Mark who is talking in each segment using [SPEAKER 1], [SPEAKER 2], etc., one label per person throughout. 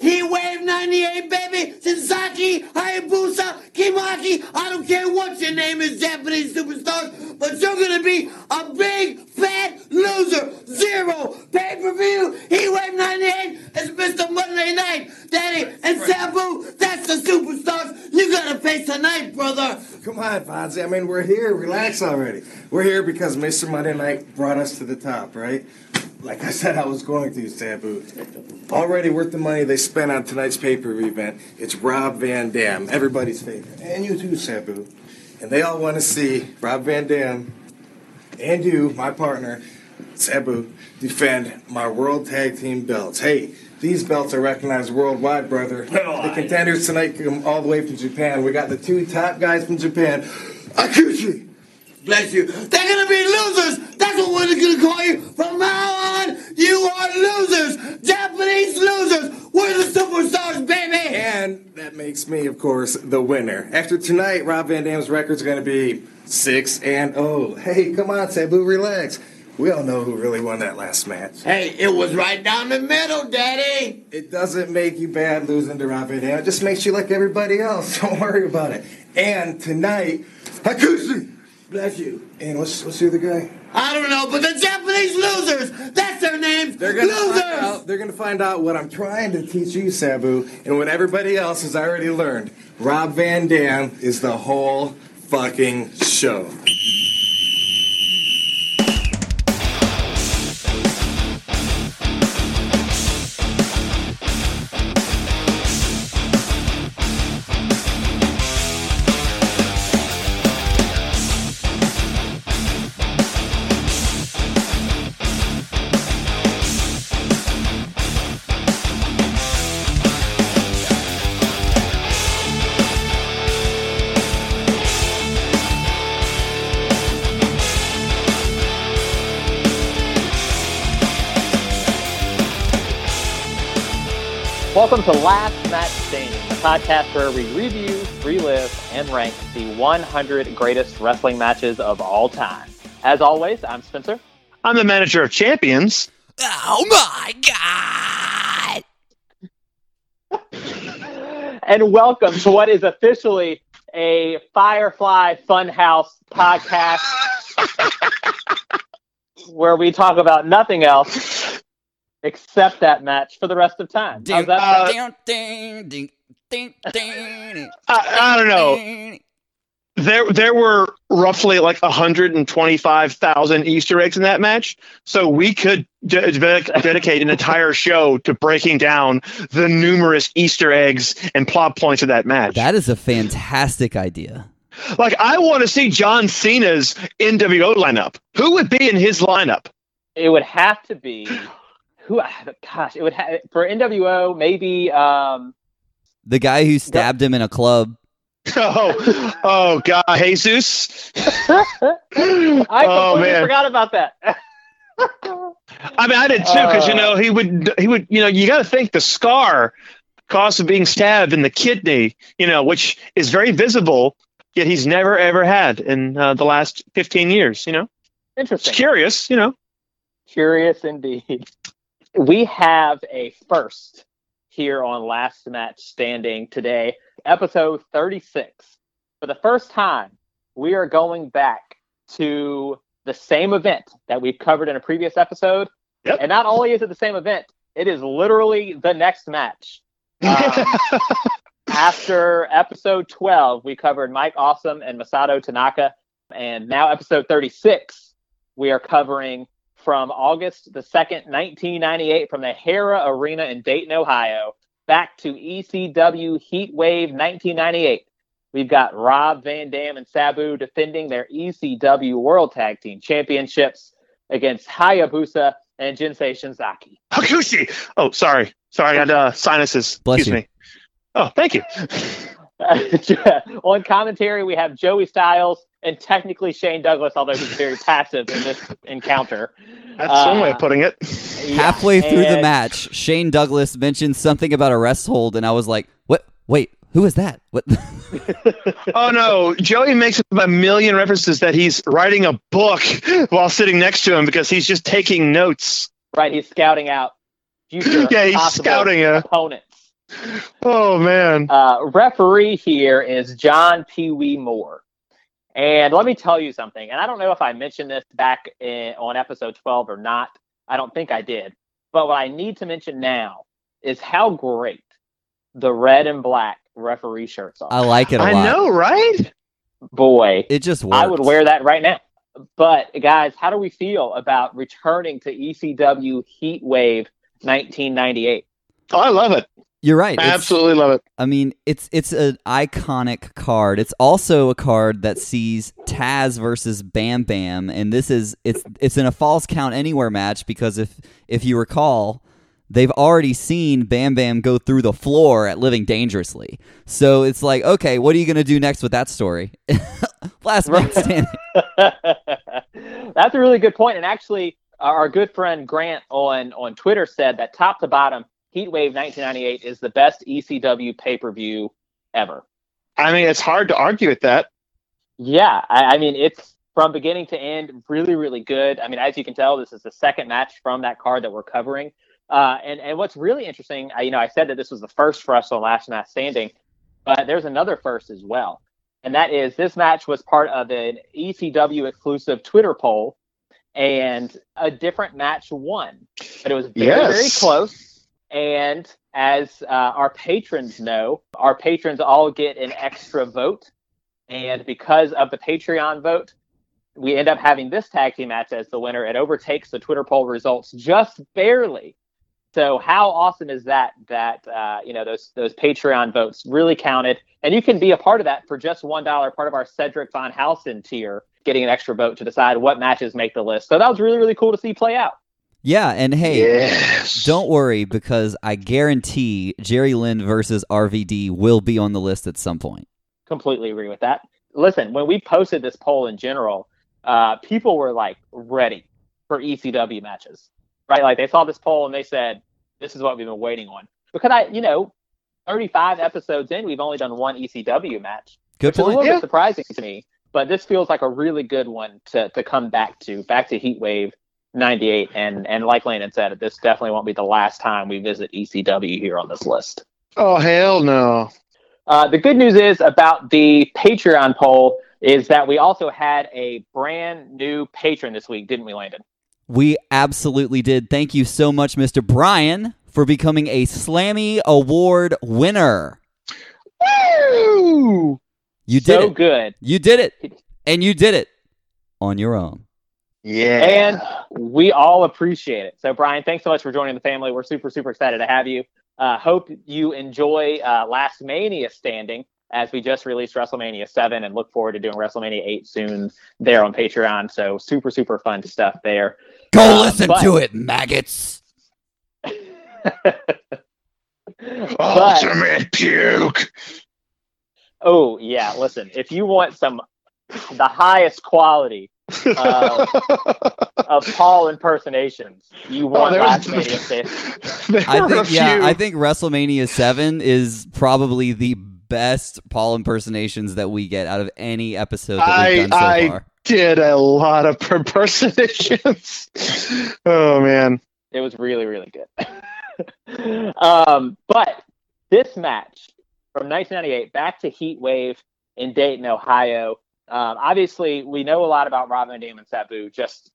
[SPEAKER 1] Heat Wave 98, baby. Shinzaki, Hayabusa, Kimaki. I don't care what your name is, Japanese superstars, but you're gonna be a big fat loser. Zero pay per view. Heat Wave 98 is Mr. Monday Night, Daddy, and Sabu. That's the superstars you gotta face tonight, brother.
[SPEAKER 2] Come on, Fonzie. I mean, we're here. Relax already. We're here because Mr. Monday Night brought us to the top, right? Like I said, I was going to, Sabu. Already worth the money they spent on tonight's pay-per-view event. It's Rob Van Dam, everybody's favorite, and you too, Sabu. And they all want to see Rob Van Dam and you, my partner, Sabu, defend my World Tag Team belts. Hey, these belts are recognized worldwide, brother. The contenders tonight come all the way from Japan. We got the two top guys from Japan, Hakushi.
[SPEAKER 1] Bless you. They're gonna be losers. That's what we're gonna call you from now on. You are losers, Japanese losers. We're the superstars, baby.
[SPEAKER 2] And that makes me, of course, the winner. After tonight, Rob Van Dam's record's going to be 6 and oh. Hey, come on, Sabu, relax. We all know who really won that last match.
[SPEAKER 1] Hey, it was right down the middle, Daddy.
[SPEAKER 2] It doesn't make you bad losing to Rob Van Dam. It just makes you like everybody else. Don't worry about it. And tonight, Hakushi.
[SPEAKER 1] Bless you.
[SPEAKER 2] And what's, what's the other guy?
[SPEAKER 1] I don't know, but the Japanese losers. That's their names.
[SPEAKER 2] They're gonna
[SPEAKER 1] losers.
[SPEAKER 2] find out. They're gonna find out what I'm trying to teach you, Sabu, and what everybody else has already learned. Rob Van Dam is the whole fucking show.
[SPEAKER 3] Welcome to Last Match Standing, a podcast where we review, relive, and rank the 100 greatest wrestling matches of all time. As always, I'm Spencer.
[SPEAKER 4] I'm the manager of champions.
[SPEAKER 5] Oh my god!
[SPEAKER 3] and welcome to what is officially a Firefly Funhouse podcast where we talk about nothing else except that match for the rest of time. How's that?
[SPEAKER 4] Uh,
[SPEAKER 5] Ding, ding, ding, ding, ding,
[SPEAKER 4] I, I don't know. There, there were roughly like 125,000 Easter eggs in that match, so we could de- de- dedicate an entire show to breaking down the numerous Easter eggs and plot points of that match.
[SPEAKER 5] That is a fantastic idea.
[SPEAKER 4] like, I want to see John Cena's NWO lineup. Who would be in his lineup?
[SPEAKER 3] it would have to be who? Gosh, it would have for NWO maybe. Um,
[SPEAKER 5] The guy who stabbed him in a club.
[SPEAKER 4] Oh, oh God, Jesus!
[SPEAKER 3] I completely
[SPEAKER 4] Oh, man.
[SPEAKER 3] forgot about that.
[SPEAKER 4] I mean, I did too, because you know he would he would you know you got to think the scar caused of being stabbed in the kidney, you know, which is very visible, yet he's never ever had in uh, the last fifteen years. You know, it's
[SPEAKER 3] Interesting.
[SPEAKER 4] curious. You know,
[SPEAKER 3] Curious indeed. We have a first here on Last Match Standing today, episode 36. For the first time, we are going back to the same event that we've covered in a previous episode.
[SPEAKER 4] Yep.
[SPEAKER 3] And not only is it the same event, it is literally the next match. Um, after episode 12, we covered Mike Awesome and Masato Tanaka. And now, episode 36, we are covering from August the 2nd, 1998, from the Hara Arena in Dayton, Ohio, back to ECW Heat Wave 1998. We've got Rob Van Dam and Sabu defending their ECW World Tag Team Championships against Hayabusa and Jinsei Shinzaki.
[SPEAKER 4] Hakushi. Oh, sorry, sorry, I had uh, sinuses.
[SPEAKER 5] Bless
[SPEAKER 4] Excuse
[SPEAKER 5] you.
[SPEAKER 4] me. Oh, thank you.
[SPEAKER 3] On commentary, we have Joey Styles and technically Shane Douglas, although he's very passive in this encounter.
[SPEAKER 4] That's one way
[SPEAKER 3] Uh,
[SPEAKER 4] of putting it.
[SPEAKER 3] Yeah,
[SPEAKER 5] Halfway through the match, Shane Douglas mentioned something about a rest hold, and I was like, "What? Wait, who is that? What?"
[SPEAKER 4] Oh no, Joey makes a million references that he's writing a book while sitting next to him because he's just taking notes.
[SPEAKER 3] Right, he's scouting out future
[SPEAKER 4] Yeah, he's scouting ya.
[SPEAKER 3] opponents.
[SPEAKER 4] Oh man.
[SPEAKER 3] Uh, referee here is John Pee Wee Moore. And let me tell you something. And I don't know if I mentioned this back in, on episode 12 or not. I don't think I did. But what I need to mention now is how great the red and black referee shirts are.
[SPEAKER 5] I like it a
[SPEAKER 4] I
[SPEAKER 5] lot.
[SPEAKER 4] I know, right?
[SPEAKER 3] Boy,
[SPEAKER 5] It just works.
[SPEAKER 3] I would wear that right now. But guys, how do we feel about returning to ECW Heat Wave 1998?
[SPEAKER 4] Oh, I love it.
[SPEAKER 5] You're right. It's-
[SPEAKER 4] Absolutely love it.
[SPEAKER 5] I mean, it's it's an iconic card. It's also a card that sees Taz versus Bam Bam, and this is it's it's in a false count anywhere match because if if you recall, they've already seen Bam Bam go through the floor at Living Dangerously. So it's like, okay, what are you gonna do next with that story? Last man standing.
[SPEAKER 3] That's a really good point. And actually, our good friend Grant on on Twitter said that top to bottom, Heatwave 1998 is the best ECW pay per view ever.
[SPEAKER 4] I mean, it's hard to argue with that.
[SPEAKER 3] Yeah, I, I mean it's from beginning to end really really good. I mean, as you can tell, this is the second match from that card that we're covering. Uh, and and what's really interesting, I, you know, I said that this was the first for us on Last Man Standing, but there's another first as well, and that is this match was part of an ECW exclusive Twitter poll, and a different match won, but it was very
[SPEAKER 4] Yes.
[SPEAKER 3] very close. And as uh, our patrons know, our patrons all get an extra vote. And because of the Patreon vote, we end up having this tag team match as the winner. It overtakes the Twitter poll results just barely. So how awesome is that? That uh, you know those those Patreon votes really counted, and you can be a part of that for just one dollar, part of our Cedric Von Housen tier, getting an extra vote to decide what matches make the list. So that was really really cool to see play out.
[SPEAKER 5] Yeah, and hey,
[SPEAKER 4] yes.
[SPEAKER 5] Don't worry because I guarantee Jerry Lynn versus RVD will be on the list at some point.
[SPEAKER 3] completely agree with that. Listen, when we posted this poll in general, uh, people were like ready for ECW matches, right? Like they saw this poll and they said, "This is what we've been waiting on." Because I, you know, 35 episodes in, we've only done one ECW match,
[SPEAKER 5] Good
[SPEAKER 3] which is a little
[SPEAKER 4] Yeah.
[SPEAKER 3] bit surprising to me. But this feels like a really good one to to come back to, back to Heatwave 98, and and like Landon said, this definitely won't be the last time we visit ECW here on this list.
[SPEAKER 4] Oh hell no.
[SPEAKER 3] Uh, the good news is about the Patreon poll is that we also had a brand new patron this week, didn't we, Landon?
[SPEAKER 5] We absolutely did. Thank you so much, Mr. Brian, for becoming a Slammy Award winner.
[SPEAKER 4] Woo!
[SPEAKER 5] You did
[SPEAKER 3] so
[SPEAKER 5] it.
[SPEAKER 3] good.
[SPEAKER 5] You did it. And you did it on your own.
[SPEAKER 4] Yeah.
[SPEAKER 3] And we all appreciate it. So, Brian, thanks so much for joining the family. We're super, super excited to have you. Uh, hope you enjoy uh, Last Mania standing as we just released WrestleMania 7 and look forward to doing WrestleMania 8 soon there on Patreon. So, super, super fun stuff there.
[SPEAKER 5] Go
[SPEAKER 3] Uh,
[SPEAKER 5] listen
[SPEAKER 3] but-
[SPEAKER 5] to it, maggots.
[SPEAKER 3] but,
[SPEAKER 4] ultimate puke.
[SPEAKER 3] oh, yeah, listen, if you want some, the highest quality Uh, of Paul impersonations, you want
[SPEAKER 4] there was-
[SPEAKER 3] Last Mania standing.
[SPEAKER 5] I think yeah. I think WrestleMania 7 is probably the best Paul impersonations that we get out of any episode that
[SPEAKER 4] I-
[SPEAKER 5] we've done so
[SPEAKER 4] I-
[SPEAKER 5] far.
[SPEAKER 4] did a lot of impersonations. oh man.
[SPEAKER 3] It was really, really good. um, but this match from 1998 back to Heat Wave in Dayton, Ohio. Um, obviously, we know a lot about Rob Van Dam and Sabu just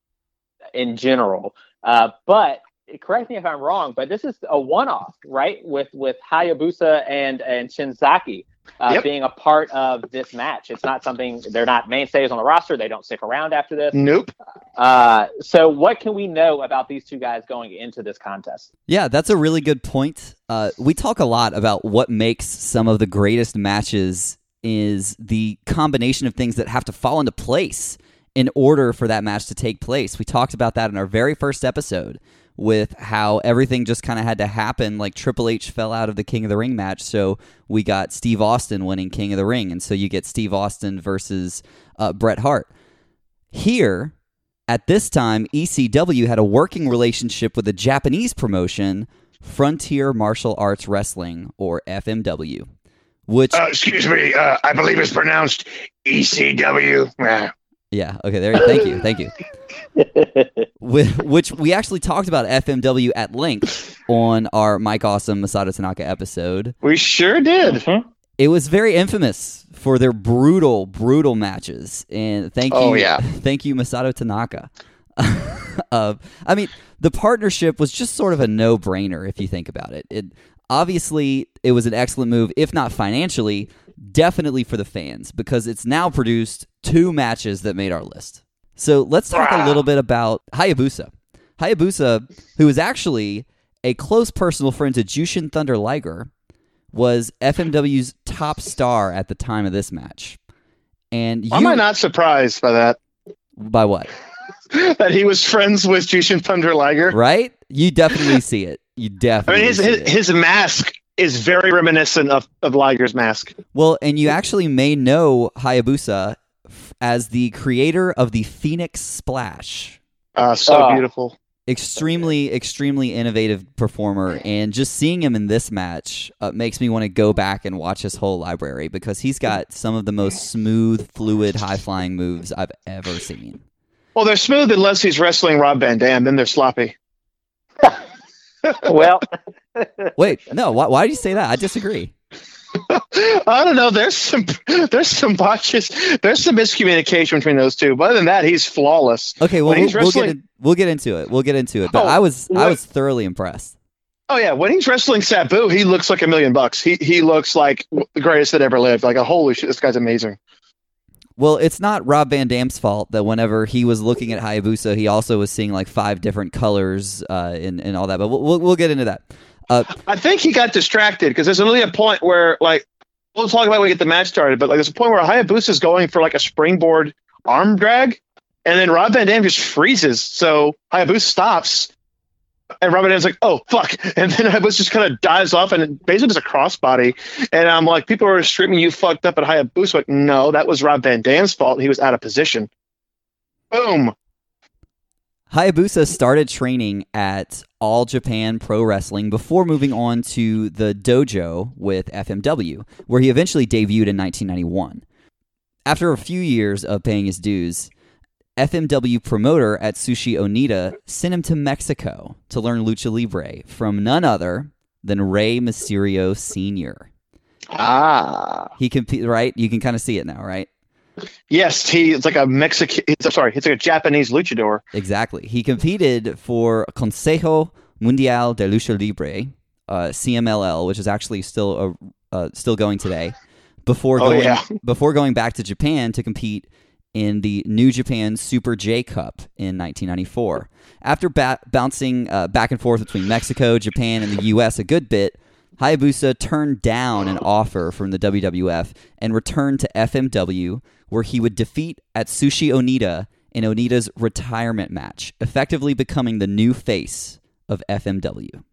[SPEAKER 3] in general. Uh, but correct me if I'm wrong, but this is a one-off, right? With with Hayabusa and and Shinzaki uh,
[SPEAKER 4] Yep.
[SPEAKER 3] being a part of this match. It's not something they're not mainstays on the roster. They don't stick around after this.
[SPEAKER 4] Nope.
[SPEAKER 3] Uh, so, what can we know about these two guys going into this contest?
[SPEAKER 5] Yeah, that's a really good point. Uh, we talk a lot about what makes some of the greatest matches is the combination of things that have to fall into place in order for that match to take place. We talked about that in our very first episode with how everything just kind of had to happen. Like Triple H fell out of the King of the Ring match, so we got Steve Austin winning King of the Ring, and so you get Steve Austin versus uh, Bret Hart. Here, at this time, ECW had a working relationship with a Japanese promotion, Frontier Martial Arts Wrestling, or FMW, which
[SPEAKER 4] Uh, excuse me. Uh, I believe it's pronounced ECW.
[SPEAKER 5] Yeah. Okay. There. You, thank you. Thank you. Wh- Which we actually talked about FMW at length on our Mike Awesome Masato Tanaka episode.
[SPEAKER 4] We sure did.
[SPEAKER 3] Mhm.
[SPEAKER 5] It was very infamous for their brutal, brutal matches. And thank you,
[SPEAKER 4] Oh, yeah.
[SPEAKER 5] thank you, Masato Tanaka. uh, I mean, the partnership was just sort of a no-brainer if you think about it. It obviously it was an excellent move, if not financially, definitely for the fans because it's now produced two matches that made our list. So let's talk a little bit about Hayabusa. Hayabusa, who is actually a close personal friend to Jushin Thunder Liger, was FMW's top star at the time of this match. And you,
[SPEAKER 4] am I not surprised by that?
[SPEAKER 5] by what?
[SPEAKER 4] that he was friends with Jushin Thunder Liger.
[SPEAKER 5] Right? You definitely see it. You
[SPEAKER 4] I mean, his
[SPEAKER 5] see
[SPEAKER 4] his,
[SPEAKER 5] it.
[SPEAKER 4] his mask is very reminiscent of, of Liger's mask.
[SPEAKER 5] Well, and you actually may know Hayabusa as the creator of the Phoenix Splash.
[SPEAKER 4] Uh, so
[SPEAKER 3] Ah.
[SPEAKER 4] beautiful.
[SPEAKER 5] Extremely, extremely innovative performer, and just seeing him in this match uh, makes me want to go back and watch his whole library because he's got some of the most smooth, fluid, high flying moves I've ever seen.
[SPEAKER 4] Well, they're smooth unless he's wrestling Rob Van Dam. Then they're sloppy.
[SPEAKER 3] well,
[SPEAKER 5] Wait, no, why, why do you say that? I disagree.
[SPEAKER 4] I don't know. There's some there's some botches. There's some miscommunication between those two. But other than that, he's flawless.
[SPEAKER 5] Okay, well, we'll,
[SPEAKER 4] he's
[SPEAKER 5] we'll get
[SPEAKER 4] wrestling-
[SPEAKER 5] in, we'll get into it. We'll get into it. But
[SPEAKER 4] Oh,
[SPEAKER 5] I was I was thoroughly impressed.
[SPEAKER 4] Oh yeah, when he's wrestling Sabu, he looks like a million bucks. He he looks like the greatest that ever lived. Like a holy shit, this guy's amazing.
[SPEAKER 5] Well, it's not Rob Van Dam's fault that whenever he was looking at Hayabusa, he also was seeing like five different colors uh, and and all that. But we'll we'll, we'll get into that. Uh,
[SPEAKER 4] I think he got distracted because there's only a point where like we'll talk about when we get the match started, but like there's a point where Hayabusa is going for like a springboard arm drag, and then Rob Van Dam just freezes. So Hayabusa stops, and Rob Van Dam's like, "Oh fuck!" And then Hayabusa just kind of dives off and basically does a crossbody. And I'm like, people are screaming, "You fucked up!" at Hayabusa. Like, no, that was Rob Van Dam's fault. He was out of position. Boom.
[SPEAKER 5] Hayabusa started training at All Japan Pro Wrestling before moving on to the dojo with FMW, where he eventually debuted in 1991. After a few years of paying his dues, FMW promoter Atsushi Onita sent him to Mexico to learn lucha libre from none other than Rey Mysterio Sr.
[SPEAKER 4] Ah.
[SPEAKER 5] He competed, right? You can kind of see it now, right?
[SPEAKER 4] Yes, he it's like a Mexican. It's, sorry, it's like a Japanese luchador.
[SPEAKER 5] Exactly. He competed for Consejo Mundial de Lucha Libre, uh, CMLL, which is actually still uh, uh, still going today. Before
[SPEAKER 4] Oh,
[SPEAKER 5] going
[SPEAKER 4] yeah.
[SPEAKER 5] before going back to Japan to compete in the New Japan Super J Cup in 1994. After ba- bouncing uh, back and forth between Mexico, Japan, and the U.S. a good bit, Hayabusa turned down an offer from the WWF and returned to FMW, where he would defeat Atsushi Onita in Onita's retirement match, effectively becoming the new face of FMW.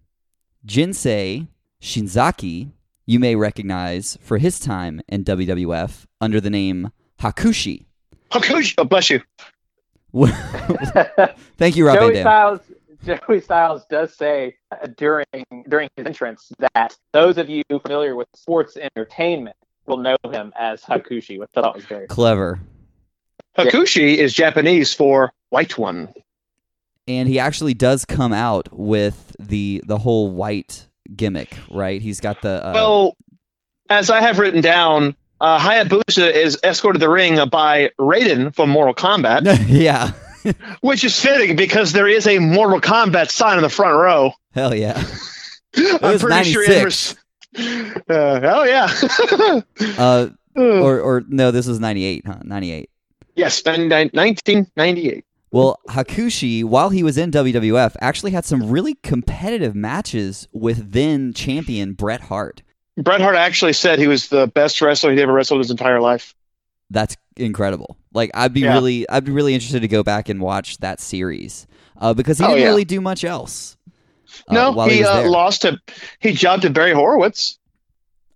[SPEAKER 5] Jinsei Shinzaki, you may recognize for his time in WWF under the name Hakushi.
[SPEAKER 4] Hakushi, oh, bless you.
[SPEAKER 5] Thank you, Rob Van
[SPEAKER 3] Joey
[SPEAKER 5] Dam.
[SPEAKER 3] Styles. Joey Styles does say uh, during during his entrance that those of you familiar with sports entertainment will know him as Hakushi, which I thought was very
[SPEAKER 5] Clever.
[SPEAKER 4] Hakushi is Japanese for white one.
[SPEAKER 5] and he actually does come out with the the whole white gimmick, right? He's got the uh,
[SPEAKER 4] well, as I have written down, uh, Hayabusa is escorted to the ring by Raiden from Mortal Kombat,
[SPEAKER 5] yeah,
[SPEAKER 4] which is fitting because there is a Mortal Kombat sign in the front row.
[SPEAKER 5] hell yeah.
[SPEAKER 4] I'm
[SPEAKER 5] was
[SPEAKER 4] pretty sure.
[SPEAKER 5] 96.
[SPEAKER 4] Emerson- Uh, oh yeah.
[SPEAKER 5] Uh, or or no, this was ninety eight, huh? Ninety eight.
[SPEAKER 4] yes, 1998.
[SPEAKER 5] Well, Hakushi, while he was in WWF, actually had some really competitive matches with then champion Bret Hart.
[SPEAKER 4] Bret Hart actually said he was the best wrestler he'd ever wrestled his entire life.
[SPEAKER 5] That's incredible. Like I'd be
[SPEAKER 4] Yeah.
[SPEAKER 5] really, I'd be really interested to go back and watch that series uh, because he
[SPEAKER 4] Oh,
[SPEAKER 5] didn't
[SPEAKER 4] yeah.
[SPEAKER 5] really do much else. uh,
[SPEAKER 4] no,
[SPEAKER 5] while
[SPEAKER 4] he,
[SPEAKER 5] he
[SPEAKER 4] uh, lost to he jobbed to Barry Horowitz.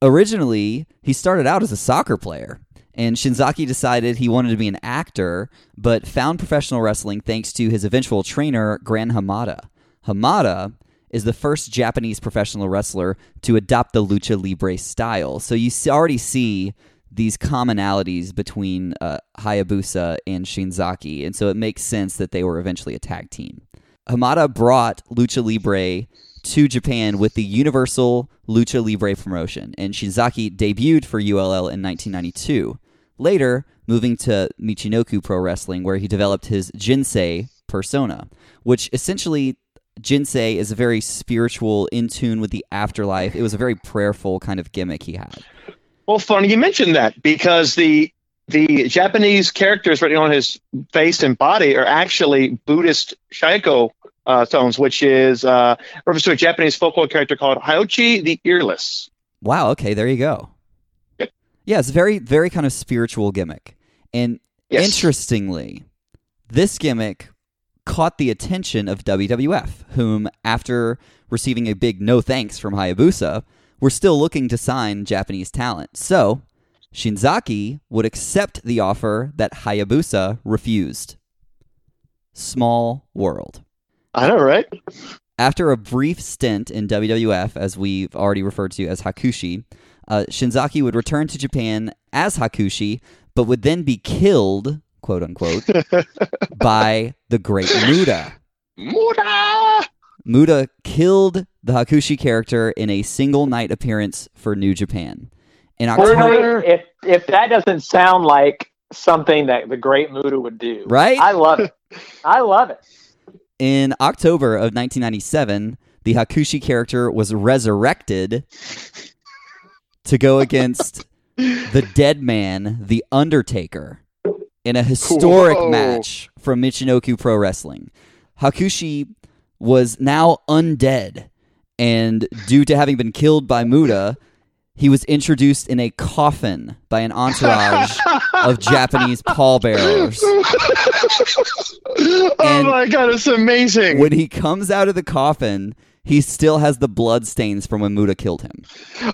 [SPEAKER 5] originally he started out as a soccer player and shinzaki decided he wanted to be an actor but found professional wrestling thanks to his eventual trainer gran hamada hamada is the first japanese professional wrestler to adopt the lucha libre style so you already see these commonalities between uh, Hayabusa and Shinzaki, and so it makes sense that they were eventually a tag team. Hamada brought Lucha Libre to Japan with the Universal Lucha Libre promotion, and Shinzaki debuted for ULL in 1992. Later, moving to Michinoku Pro Wrestling, where he developed his Jinsei persona, which essentially Jinsei is a very spiritual, in tune with the afterlife. It was a very prayerful kind of gimmick he had.
[SPEAKER 4] Well, funny you mentioned that because the the Japanese characters written on his face and body are actually Buddhist Shaiko uh, tones, which is uh, refers to a Japanese folklore character called Hoichi the Earless.
[SPEAKER 5] Wow. Okay, there you go.
[SPEAKER 4] Yep.
[SPEAKER 5] Yeah, it's very, very kind of spiritual gimmick. And
[SPEAKER 4] Yes.
[SPEAKER 5] interestingly, this gimmick caught the attention of WWF, whom, after receiving a big no thanks from Hayabusa, were still looking to sign Japanese talent. So, Shinzaki would accept the offer that Hayabusa refused. Small world.
[SPEAKER 4] I know, right?
[SPEAKER 5] After a brief stint in WWF, as we've already referred to as Hakushi, uh, Shinzaki would return to Japan as Hakushi, but would then be killed, quote unquote, by the Great Muta.
[SPEAKER 4] Muta!
[SPEAKER 5] Muta killed the Hakushi character in a single night appearance for New Japan. In October,
[SPEAKER 3] if if that doesn't sound like something that the Great Muta would do,
[SPEAKER 5] Right?
[SPEAKER 3] I love it. I love it.
[SPEAKER 5] in October of 1997, the Hakushi character was resurrected to go against the dead man, the Undertaker, in a historic
[SPEAKER 4] Whoa.
[SPEAKER 5] match from Michinoku Pro Wrestling. Hakushi was now undead, and due to having been killed by Muta, he was introduced in a coffin by an entourage of Japanese pallbearers.
[SPEAKER 4] oh
[SPEAKER 5] And-
[SPEAKER 4] my god, it's amazing.
[SPEAKER 5] When he comes out of the coffin, he still has the blood stains from when Muta killed him.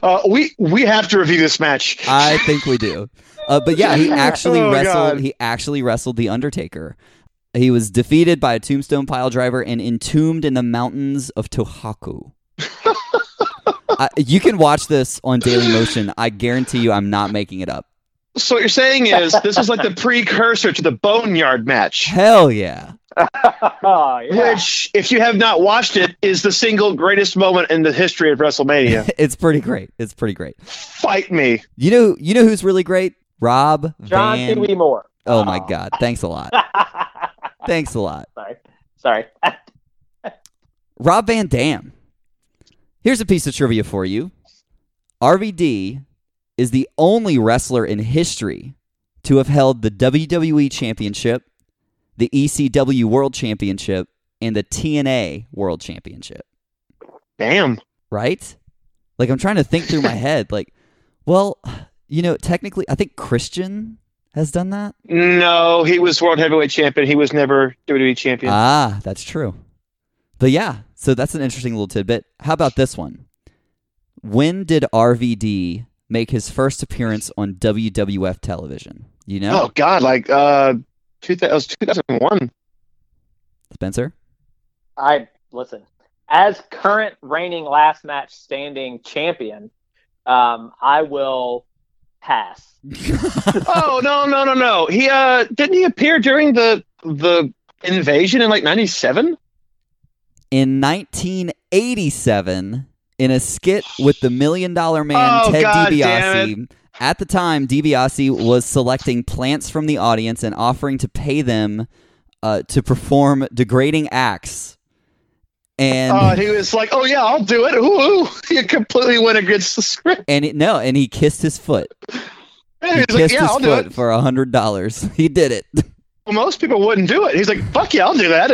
[SPEAKER 4] Uh, we we have to review this match.
[SPEAKER 5] I think we do. Uh, but yeah, he actually
[SPEAKER 4] Oh,
[SPEAKER 5] wrestled.
[SPEAKER 4] God.
[SPEAKER 5] He actually wrestled the Undertaker. He was defeated by a tombstone pile driver and entombed in the mountains of Tohoku. I, you can watch this on Daily Motion. I guarantee you, I'm not making it up.
[SPEAKER 4] So what you're saying is this is like the precursor to the Boneyard match,
[SPEAKER 5] Hell yeah!
[SPEAKER 3] Oh, yeah.
[SPEAKER 4] which, if you have not watched it, is the single greatest moment in the history of WrestleMania.
[SPEAKER 5] It's pretty great. It's pretty great.
[SPEAKER 4] Fight me.
[SPEAKER 5] You know, you know who's really great? Rob
[SPEAKER 3] John
[SPEAKER 5] Van.
[SPEAKER 3] T. Moore.
[SPEAKER 5] Oh my oh. God! Thanks a lot. Thanks a lot.
[SPEAKER 3] Sorry. Sorry.
[SPEAKER 5] Rob Van Dam. Here's a piece of trivia for you. RVD is the only wrestler in history to have held the WWE Championship, the ECW World Championship, and the TNA World Championship.
[SPEAKER 4] Damn.
[SPEAKER 5] Right? Like I'm trying to think through my head. Like, well, you know, technically, I think Christian has done that.
[SPEAKER 4] No, he was world heavyweight champion. He was never WWE champion.
[SPEAKER 5] Ah, that's true. But yeah, so that's an interesting little tidbit. How about this one? When did RVD make his first appearance on WWF television? You know,
[SPEAKER 4] Oh God, like uh, 2000, 2001.
[SPEAKER 5] Spencer?
[SPEAKER 3] I listen. As current reigning last match standing champion, um, I will pass.
[SPEAKER 4] oh no, no, no, no. He uh, didn't he appear during the the invasion in like '97?
[SPEAKER 5] In 1987, in a skit with the Million Dollar Man
[SPEAKER 4] Oh,
[SPEAKER 5] Ted
[SPEAKER 4] God
[SPEAKER 5] DiBiase, at the time, DiBiase was selecting plants from the audience and offering to pay them uh, to perform degrading acts. And
[SPEAKER 4] Uh, he was like, "Oh yeah, I'll do it." Ooh, ooh. He completely went against the script.
[SPEAKER 5] and it, no, and he kissed his foot.
[SPEAKER 4] He
[SPEAKER 5] He
[SPEAKER 4] was
[SPEAKER 5] kissed
[SPEAKER 4] like, "Yeah,
[SPEAKER 5] his
[SPEAKER 4] I'll
[SPEAKER 5] foot for a hundred dollars. He did it.
[SPEAKER 4] Well, most people wouldn't do it. He's like, "Fuck yeah, I'll do that."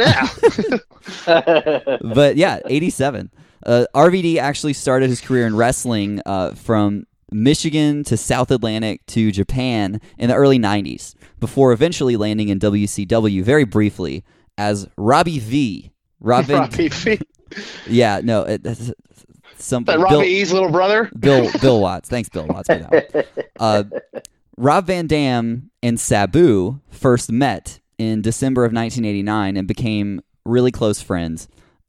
[SPEAKER 4] Yeah.
[SPEAKER 5] but yeah, eighty-seven. Uh, RVD actually started his career in wrestling uh, from Michigan to South Atlantic to Japan in the early '90s, before eventually landing in WCW very briefly as Robbie V. Robin.
[SPEAKER 4] Robbie, V.
[SPEAKER 5] Yeah, no, it, that's some
[SPEAKER 4] That
[SPEAKER 5] Bill-
[SPEAKER 4] Robbie E's little brother.
[SPEAKER 5] Bill Bill Watts. Thanks, Bill Watts, for that. Uh, Rob Van Dam and Sabu first met in December of 1989 and became really close friends.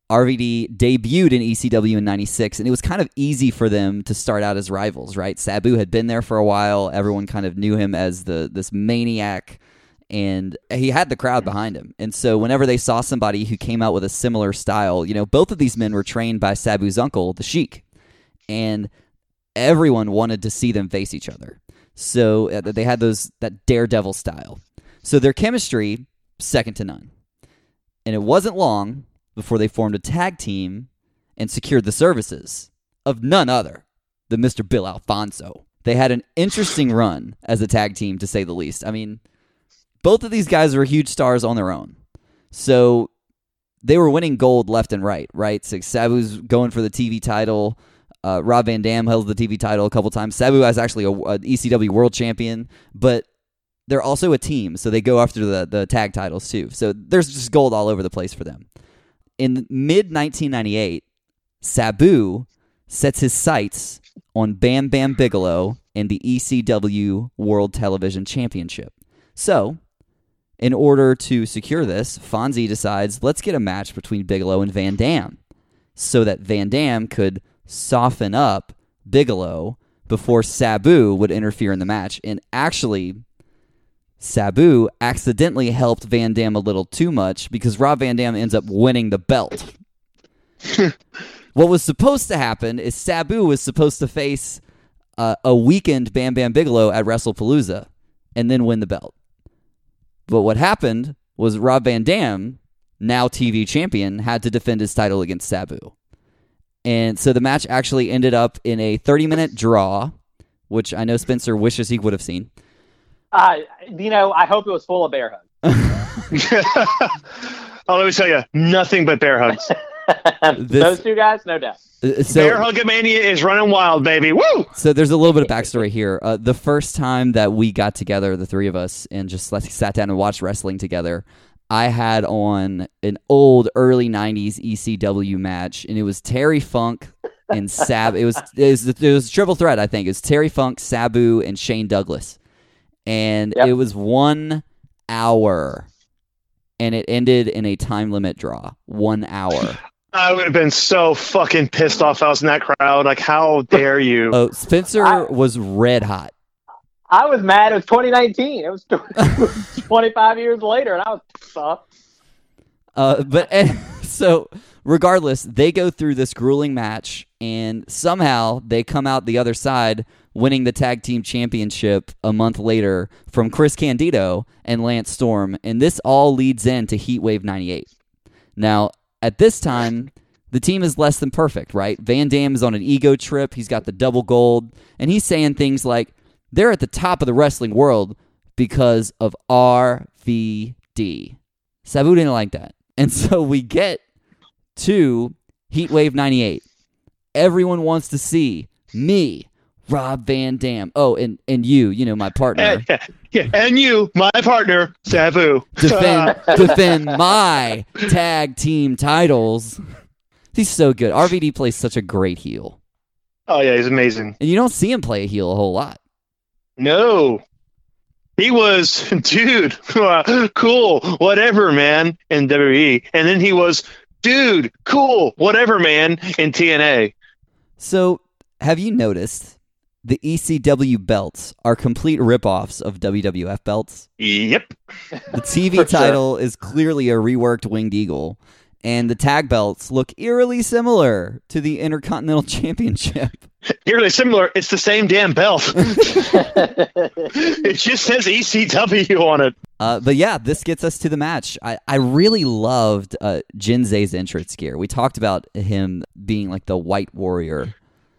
[SPEAKER 5] RVD debuted in ECW in 96, and it was kind of easy for them to start out as rivals, right? Sabu had been there for a while. Everyone kind of knew him as the this maniac, and he had the crowd behind him. And so whenever they saw somebody who came out with a similar style, you know, both of these men were trained by Sabu's uncle, the Sheik, and everyone wanted to see them face each other. So uh, they had those that daredevil style. So their chemistry second to none. And it wasn't long before they formed a tag team and secured the services of none other than Mr. Bill Alfonso. They had an interesting run as a tag team, to say the least. I mean, both of these guys were huge stars on their own. So they were winning gold left and right, right? So Sabu's going for the TV title. Uh, Rob Van Dam held the TV title a couple times. Sabu is actually a, a ECW world champion, but they're also a team, so they go after the, the tag titles too. So there's just gold all over the place for them. In mid 1998, Sabu sets his sights on Bam Bam Bigelow and the ECW World Television Championship. So, in order to secure this, Fonzie decides let's get a match between Bigelow and Van Dam so that Van Dam could soften up Bigelow before Sabu would interfere in the match. And actually, Sabu accidentally helped Van Dam a little too much because Rob Van Dam ends up winning the belt. what was supposed to happen is Sabu was supposed to face uh, a weakened Bam Bam Bigelow at WrestlePalooza and then win the belt. But what happened was Rob Van Dam, now TV champion, had to defend his title against Sabu. And so the match actually ended up in a 30 minute draw, which I know Spencer wishes he would have seen.
[SPEAKER 3] Uh, you know, I hope it was full of bear hugs.
[SPEAKER 4] oh, let me tell you, nothing but bear hugs.
[SPEAKER 5] This-
[SPEAKER 3] Those two guys, no doubt.
[SPEAKER 5] Uh, So,
[SPEAKER 4] bear hugomania is running wild, baby. Woo!
[SPEAKER 5] So there's a little bit of backstory here. Uh, the first time that we got together, the three of us, and just like, sat down and watched wrestling together, I had on an old early '90s ECW match, and it was Terry Funk and Sab. It was it was, it was a triple threat, I think. It was Terry Funk, Sabu, and Shane Douglas, and
[SPEAKER 3] Yep.
[SPEAKER 5] it was one hour, and it ended in a time limit draw. One hour.
[SPEAKER 4] I would have been so fucking pissed off. I was in that crowd. Like, how dare you?
[SPEAKER 5] Oh, Spencer
[SPEAKER 3] I-
[SPEAKER 5] was red hot.
[SPEAKER 3] I was mad. It was 2019. It was 25 years later, and I was pissed off.
[SPEAKER 5] Uh, but and, so, regardless, they go through this grueling match, and somehow they come out the other side, winning the tag team championship a month later from Chris Candido and Lance Storm, and this all leads into Heatwave '98. Now, at this time, the team is less than perfect, right? Van Dam is on an ego trip. He's got the double gold, and he's saying things like, "They're at the top of the wrestling world because of RVD." Sabu didn't like that. And so we get to Heatwave 98. Everyone wants to see me, Rob Van Dam. Oh, and, and you, you know, my partner,
[SPEAKER 4] And, yeah, and you, my partner, Sabu.
[SPEAKER 5] defend, defend my tag team titles. He's so good. RVD plays such a great heel.
[SPEAKER 4] oh yeah, he's amazing.
[SPEAKER 5] And you don't see him play a heel a whole lot.
[SPEAKER 4] No. He was, dude, cool, whatever, man, in WWE. And then he was, dude, cool, whatever, man, in TNA.
[SPEAKER 5] So, have you noticed the ECW belts are complete ripoffs of WWF belts?
[SPEAKER 4] Yep.
[SPEAKER 5] The TV
[SPEAKER 3] For sure.
[SPEAKER 5] title is clearly a reworked winged eagle, and the tag belts look eerily similar to the Intercontinental Championship.
[SPEAKER 4] Eerily similar. It's the same damn belt. it just says ECW on it.
[SPEAKER 5] Uh, but yeah, this gets us to the match. I, I really loved uh, Jinsei's entrance gear. We talked about him being like the White Warrior,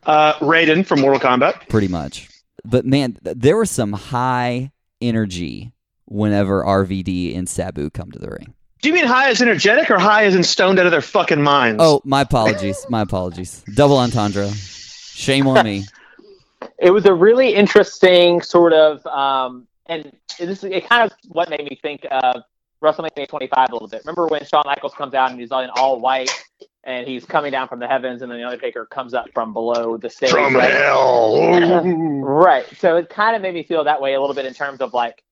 [SPEAKER 4] Uh, Raiden from Mortal Kombat.
[SPEAKER 5] pretty much. But man, there was some high energy whenever RVD and Sabu come to the ring.
[SPEAKER 4] Do you mean high as energetic or high as in stoned out of their fucking minds?
[SPEAKER 5] Oh, my apologies. My apologies. Double entendre. Shame on me.
[SPEAKER 3] it was a really interesting sort of, um, and this it kind of what made me think of WrestleMania 25 a little bit. Remember when Shawn Michaels comes out and he's all in all white and he's coming down from the heavens, and then the Undertaker comes up from below the stage.
[SPEAKER 4] from
[SPEAKER 3] right?
[SPEAKER 4] hell.
[SPEAKER 3] Right. So it kind of made me feel that way a little bit in terms of like,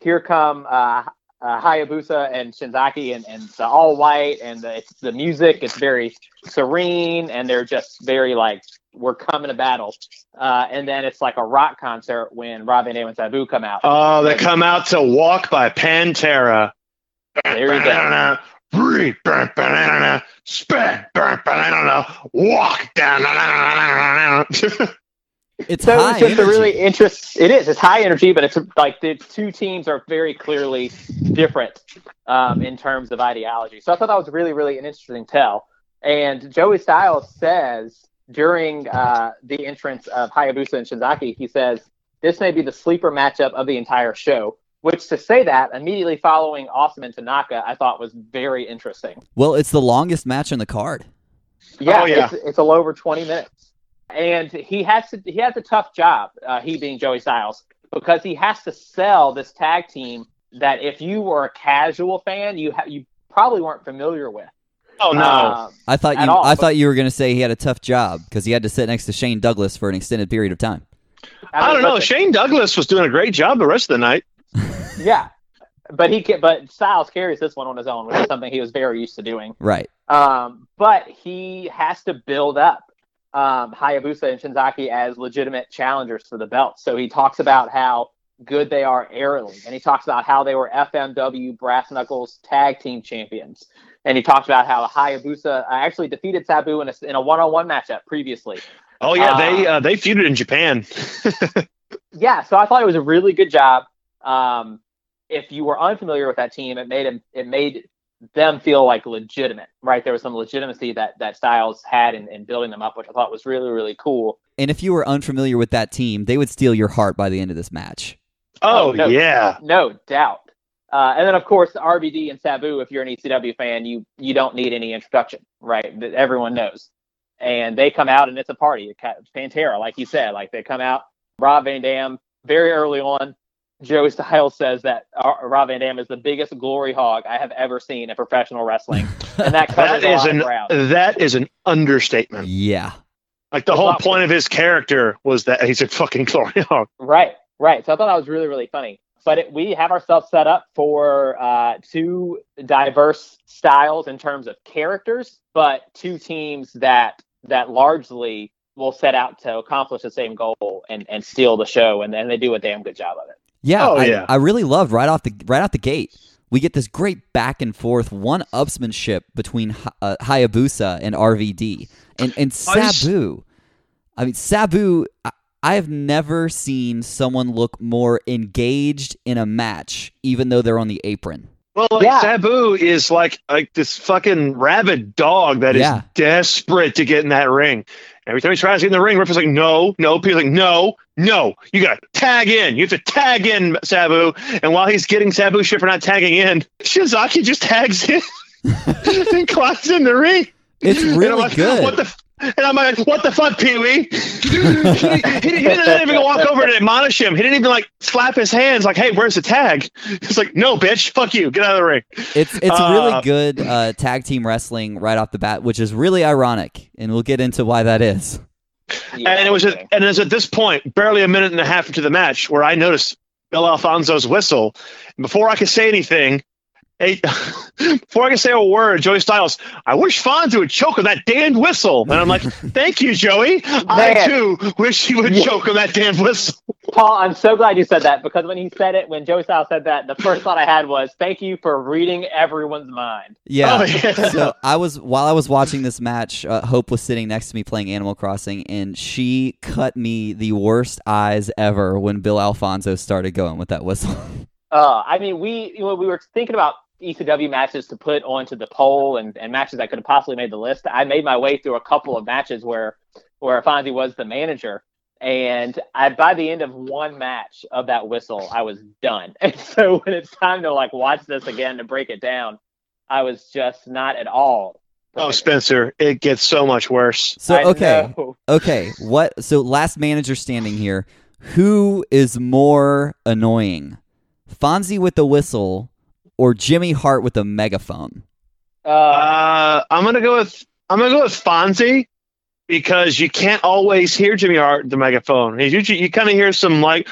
[SPEAKER 3] here come uh, uh, Hayabusa and Shinzaki, and, and the all white, and the, it's the music. It's very serene, and they're just very like we're coming to battle. Uh, and then it's like a rock concert when Rob Van Dam and Sabu come out.
[SPEAKER 4] Oh, they come out to Walk by Pantera.
[SPEAKER 3] There you go.
[SPEAKER 4] Breathe, burn, banana, spit, burn, banana, walk down.
[SPEAKER 5] It's
[SPEAKER 3] So
[SPEAKER 5] high
[SPEAKER 3] it's just a really interest. It is. It's high energy, but it's like the two teams are very clearly different um, in terms of ideology. So I thought that was really, really an interesting tell. And Joey Styles says during uh, the entrance of Hayabusa and Shinzaki, he says this may be the sleeper matchup of the entire show. Which to say that immediately following Awesome and Tanaka, I thought was very interesting.
[SPEAKER 5] Well, it's the longest match on the card.
[SPEAKER 3] Yeah,
[SPEAKER 4] Oh, yeah.
[SPEAKER 3] It's, it's a little over 20 minutes. And he has to he has a tough job, uh, he being Joey Styles, because he has to sell this tag team that if you were a casual fan, you ha- you probably weren't familiar with.
[SPEAKER 4] oh no!
[SPEAKER 3] Um,
[SPEAKER 5] I thought you.
[SPEAKER 3] all,
[SPEAKER 5] I
[SPEAKER 3] but-
[SPEAKER 5] thought you were going to say he had a tough job because he had to sit next to Shane Douglas for an extended period of time.
[SPEAKER 4] I
[SPEAKER 3] mean,
[SPEAKER 4] don't know.
[SPEAKER 3] listen,
[SPEAKER 4] Shane Douglas was doing a great job the rest of the night.
[SPEAKER 3] Yeah, but he can, but Styles carries this one on his own, which is something he was very used to doing.
[SPEAKER 5] Right.
[SPEAKER 3] Um, but he has to build up um, Hayabusa and Shinzaki as legitimate challengers for the belt. So he talks about how good they are aerially, and he talks about how they were FMW Brass Knuckles Tag Team Champions, and he talks about how Hayabusa actually defeated Sabu in a, in a one-on-one matchup previously.
[SPEAKER 4] Oh yeah,
[SPEAKER 3] Uh,
[SPEAKER 4] they uh, they feuded in Japan.
[SPEAKER 3] Yeah, so I thought it was a really good job. Um, if you were unfamiliar with that team, it made him it made them feel like legitimate, right? There was some legitimacy that that Styles had in, in building them up, which I thought was really really cool.
[SPEAKER 5] And if you were unfamiliar with that team, they would steal your heart by the end of this match.
[SPEAKER 4] Oh,
[SPEAKER 3] Oh, no.
[SPEAKER 4] yeah.
[SPEAKER 3] No doubt. Uh, and then of course RVD and Sabu. If you're an ECW fan, you you don't need any introduction, right? That Everyone knows. And they come out and it's a party. Pantera, like you said, like they come out. Rob Van Dam very early on. Joey Styles says that uh, Rob Van Dam is the biggest glory hog I have ever seen in professional wrestling, and that covers
[SPEAKER 4] That
[SPEAKER 3] a lot
[SPEAKER 4] an
[SPEAKER 3] of ground.
[SPEAKER 4] that is an understatement.
[SPEAKER 5] Yeah.
[SPEAKER 4] Like the
[SPEAKER 3] It's
[SPEAKER 4] whole
[SPEAKER 3] not-
[SPEAKER 4] point of his character was that he's a fucking glory hog.
[SPEAKER 3] Right, right. So I thought that was really, really funny. But it, we have ourselves set up for uh, two diverse styles in terms of characters, but two teams that that largely will set out to accomplish the same goal and, and steal the show, and, and they do a damn good job of it.
[SPEAKER 5] Yeah,
[SPEAKER 4] Oh,
[SPEAKER 5] I,
[SPEAKER 4] yeah.
[SPEAKER 5] I really loved right off the right out the gate. We get this great back and forth one upsmanship between uh, Hayabusa and RVD and and Sabu. I mean Sabu. I, I have never seen someone look more engaged in a match, even though they're on the apron.
[SPEAKER 4] Well, like
[SPEAKER 3] Yeah.
[SPEAKER 4] Sabu is like like this fucking rabid dog that is
[SPEAKER 5] Yeah.
[SPEAKER 4] desperate to get in that ring. Every time he tries to get in the ring, Rip is like, no, no. Peter's like, no, no. You got to tag in. You have to tag in Sabu. And while he's getting Sabu shit for not tagging in, Shinzaki just tags in and climbs in the ring.
[SPEAKER 5] It's really
[SPEAKER 4] like,
[SPEAKER 5] good.
[SPEAKER 4] What the? F- And I'm like, what the fuck, Pee Wee? he, he didn't even walk over and admonish him. He didn't even like slap his hands, like, hey, where's the tag? He's like, no, bitch, fuck you, get out of the ring.
[SPEAKER 5] It's it's
[SPEAKER 4] Uh,
[SPEAKER 5] really good uh, tag team wrestling right off the bat, which is really ironic, and we'll get into why that is.
[SPEAKER 4] and it was just, and it was at this point, barely a minute and a half into the match, where I noticed Bill Alfonso's whistle. And before I could say anything, hey, before I can say a word, Joey Styles, I wish Fonzo would choke on that damned whistle. And I'm like, thank you, Joey. I too wish he would
[SPEAKER 3] Yeah.
[SPEAKER 4] choke on that damn whistle.
[SPEAKER 3] Paul, I'm so glad you said that because when he said it, when Joey Styles said that, the first thought I had was, "Thank you for reading everyone's mind."
[SPEAKER 5] Yeah.
[SPEAKER 4] Oh, yeah.
[SPEAKER 5] so I was while I was watching this match, uh, Hope was sitting next to me playing Animal Crossing, and she cut me the worst eyes ever when Bill Alfonso started going with that whistle.
[SPEAKER 3] Uh, I mean, we you know, we were thinking about ECW matches to put onto the poll and, and matches that could have possibly made the list. I made my way through a couple of matches where where Fonzie was the manager, and I by the end of one match of that whistle, I was done. And so when it's time to like watch this again to break it down, I was just not at all.
[SPEAKER 4] Oh, Spencer, it gets so much worse.
[SPEAKER 5] So
[SPEAKER 3] I
[SPEAKER 5] okay,
[SPEAKER 3] know.
[SPEAKER 5] okay, what? So last manager standing here, who is more annoying, Fonzie with the whistle or Jimmy Hart with a megaphone?
[SPEAKER 3] Uh,
[SPEAKER 4] Uh, I'm gonna go with I'm gonna go with Fonzie because you can't always hear Jimmy Hart the megaphone. You, you, you kind of hear some like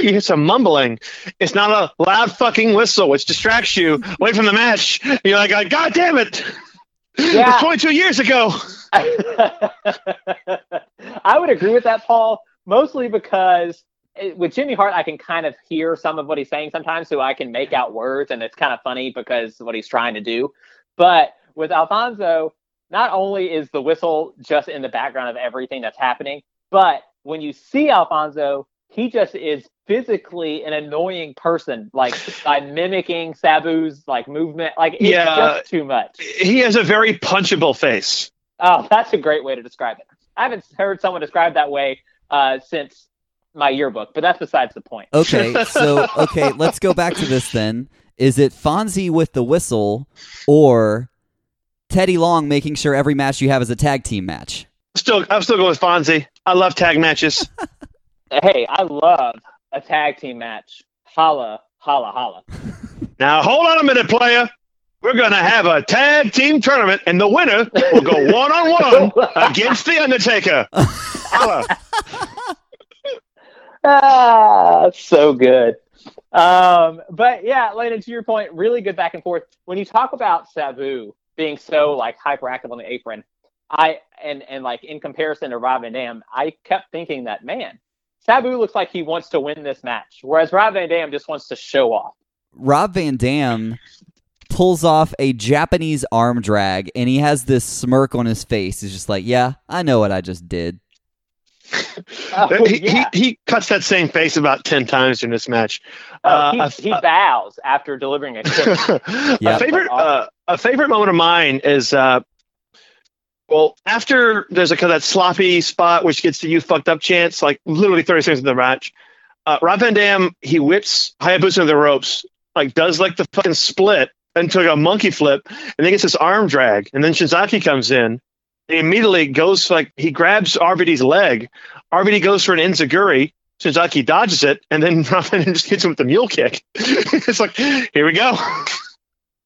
[SPEAKER 4] you hear some mumbling. It's not a loud fucking whistle, which distracts you away from the match. You're like, God damn it!
[SPEAKER 3] Yeah.
[SPEAKER 4] It's 22 years ago.
[SPEAKER 3] I would agree with that, Paul, mostly because it, with Jimmy Hart, I can kind of hear some of what he's saying sometimes, so I can make out words, and it's kind of funny because what he's trying to do. But with Alfonso, not only is the whistle just in the background of everything that's happening, but when you see Alfonso, he just is physically an annoying person, like by mimicking Sabu's like movement. Like it's
[SPEAKER 4] Yeah.
[SPEAKER 3] just too much.
[SPEAKER 4] He has a very punchable face.
[SPEAKER 3] Oh, that's a great way to describe it. I haven't heard someone describe that way uh, since my yearbook, but that's besides the point.
[SPEAKER 5] Okay, so okay, let's go back to this then. Is it Fonzie with the whistle or Teddy Long making sure every match you have is a tag team match?
[SPEAKER 4] Still, I'm still going with Fonzie. I love tag matches.
[SPEAKER 3] Hey, I love a tag team match. Holla, holla, holla.
[SPEAKER 4] now, hold on a minute, player. We're going to have a tag team tournament, and the winner will go one on one against The Undertaker. Holla.
[SPEAKER 3] Ah, so good. Um, but yeah, Landon, to your point, really good back and forth. When you talk about Sabu being so like hyperactive on the apron, I and and like in comparison to Rob Van Dam, I kept thinking that man, Sabu looks like he wants to win this match, whereas Rob Van Dam just wants to show off.
[SPEAKER 5] Rob Van Dam pulls off a Japanese arm drag and he has this smirk on his face. He's just like, Yeah, I know what I just did.
[SPEAKER 3] Oh,
[SPEAKER 4] he,
[SPEAKER 3] yeah.
[SPEAKER 4] he, he cuts that same face about 10 times in this match.
[SPEAKER 3] Oh,
[SPEAKER 4] Uh,
[SPEAKER 3] he,
[SPEAKER 4] a-
[SPEAKER 3] he bows after delivering a kick.
[SPEAKER 5] Yeah.
[SPEAKER 4] a favorite uh, a favorite moment of mine is uh, well after there's a kind of that sloppy spot which gets the you fucked up chance like literally 30 seconds into the match. Uh, Rob Van Dam he whips Hayabusa into the ropes like does like the fucking split into like a monkey flip and then gets this arm drag and then Shinzaki comes in. He immediately goes like he grabs RVD's leg. RVD goes for an enziguri. Shinzaki dodges it, and then Rob Van Dam just hits him with the mule kick. it's like, here we go.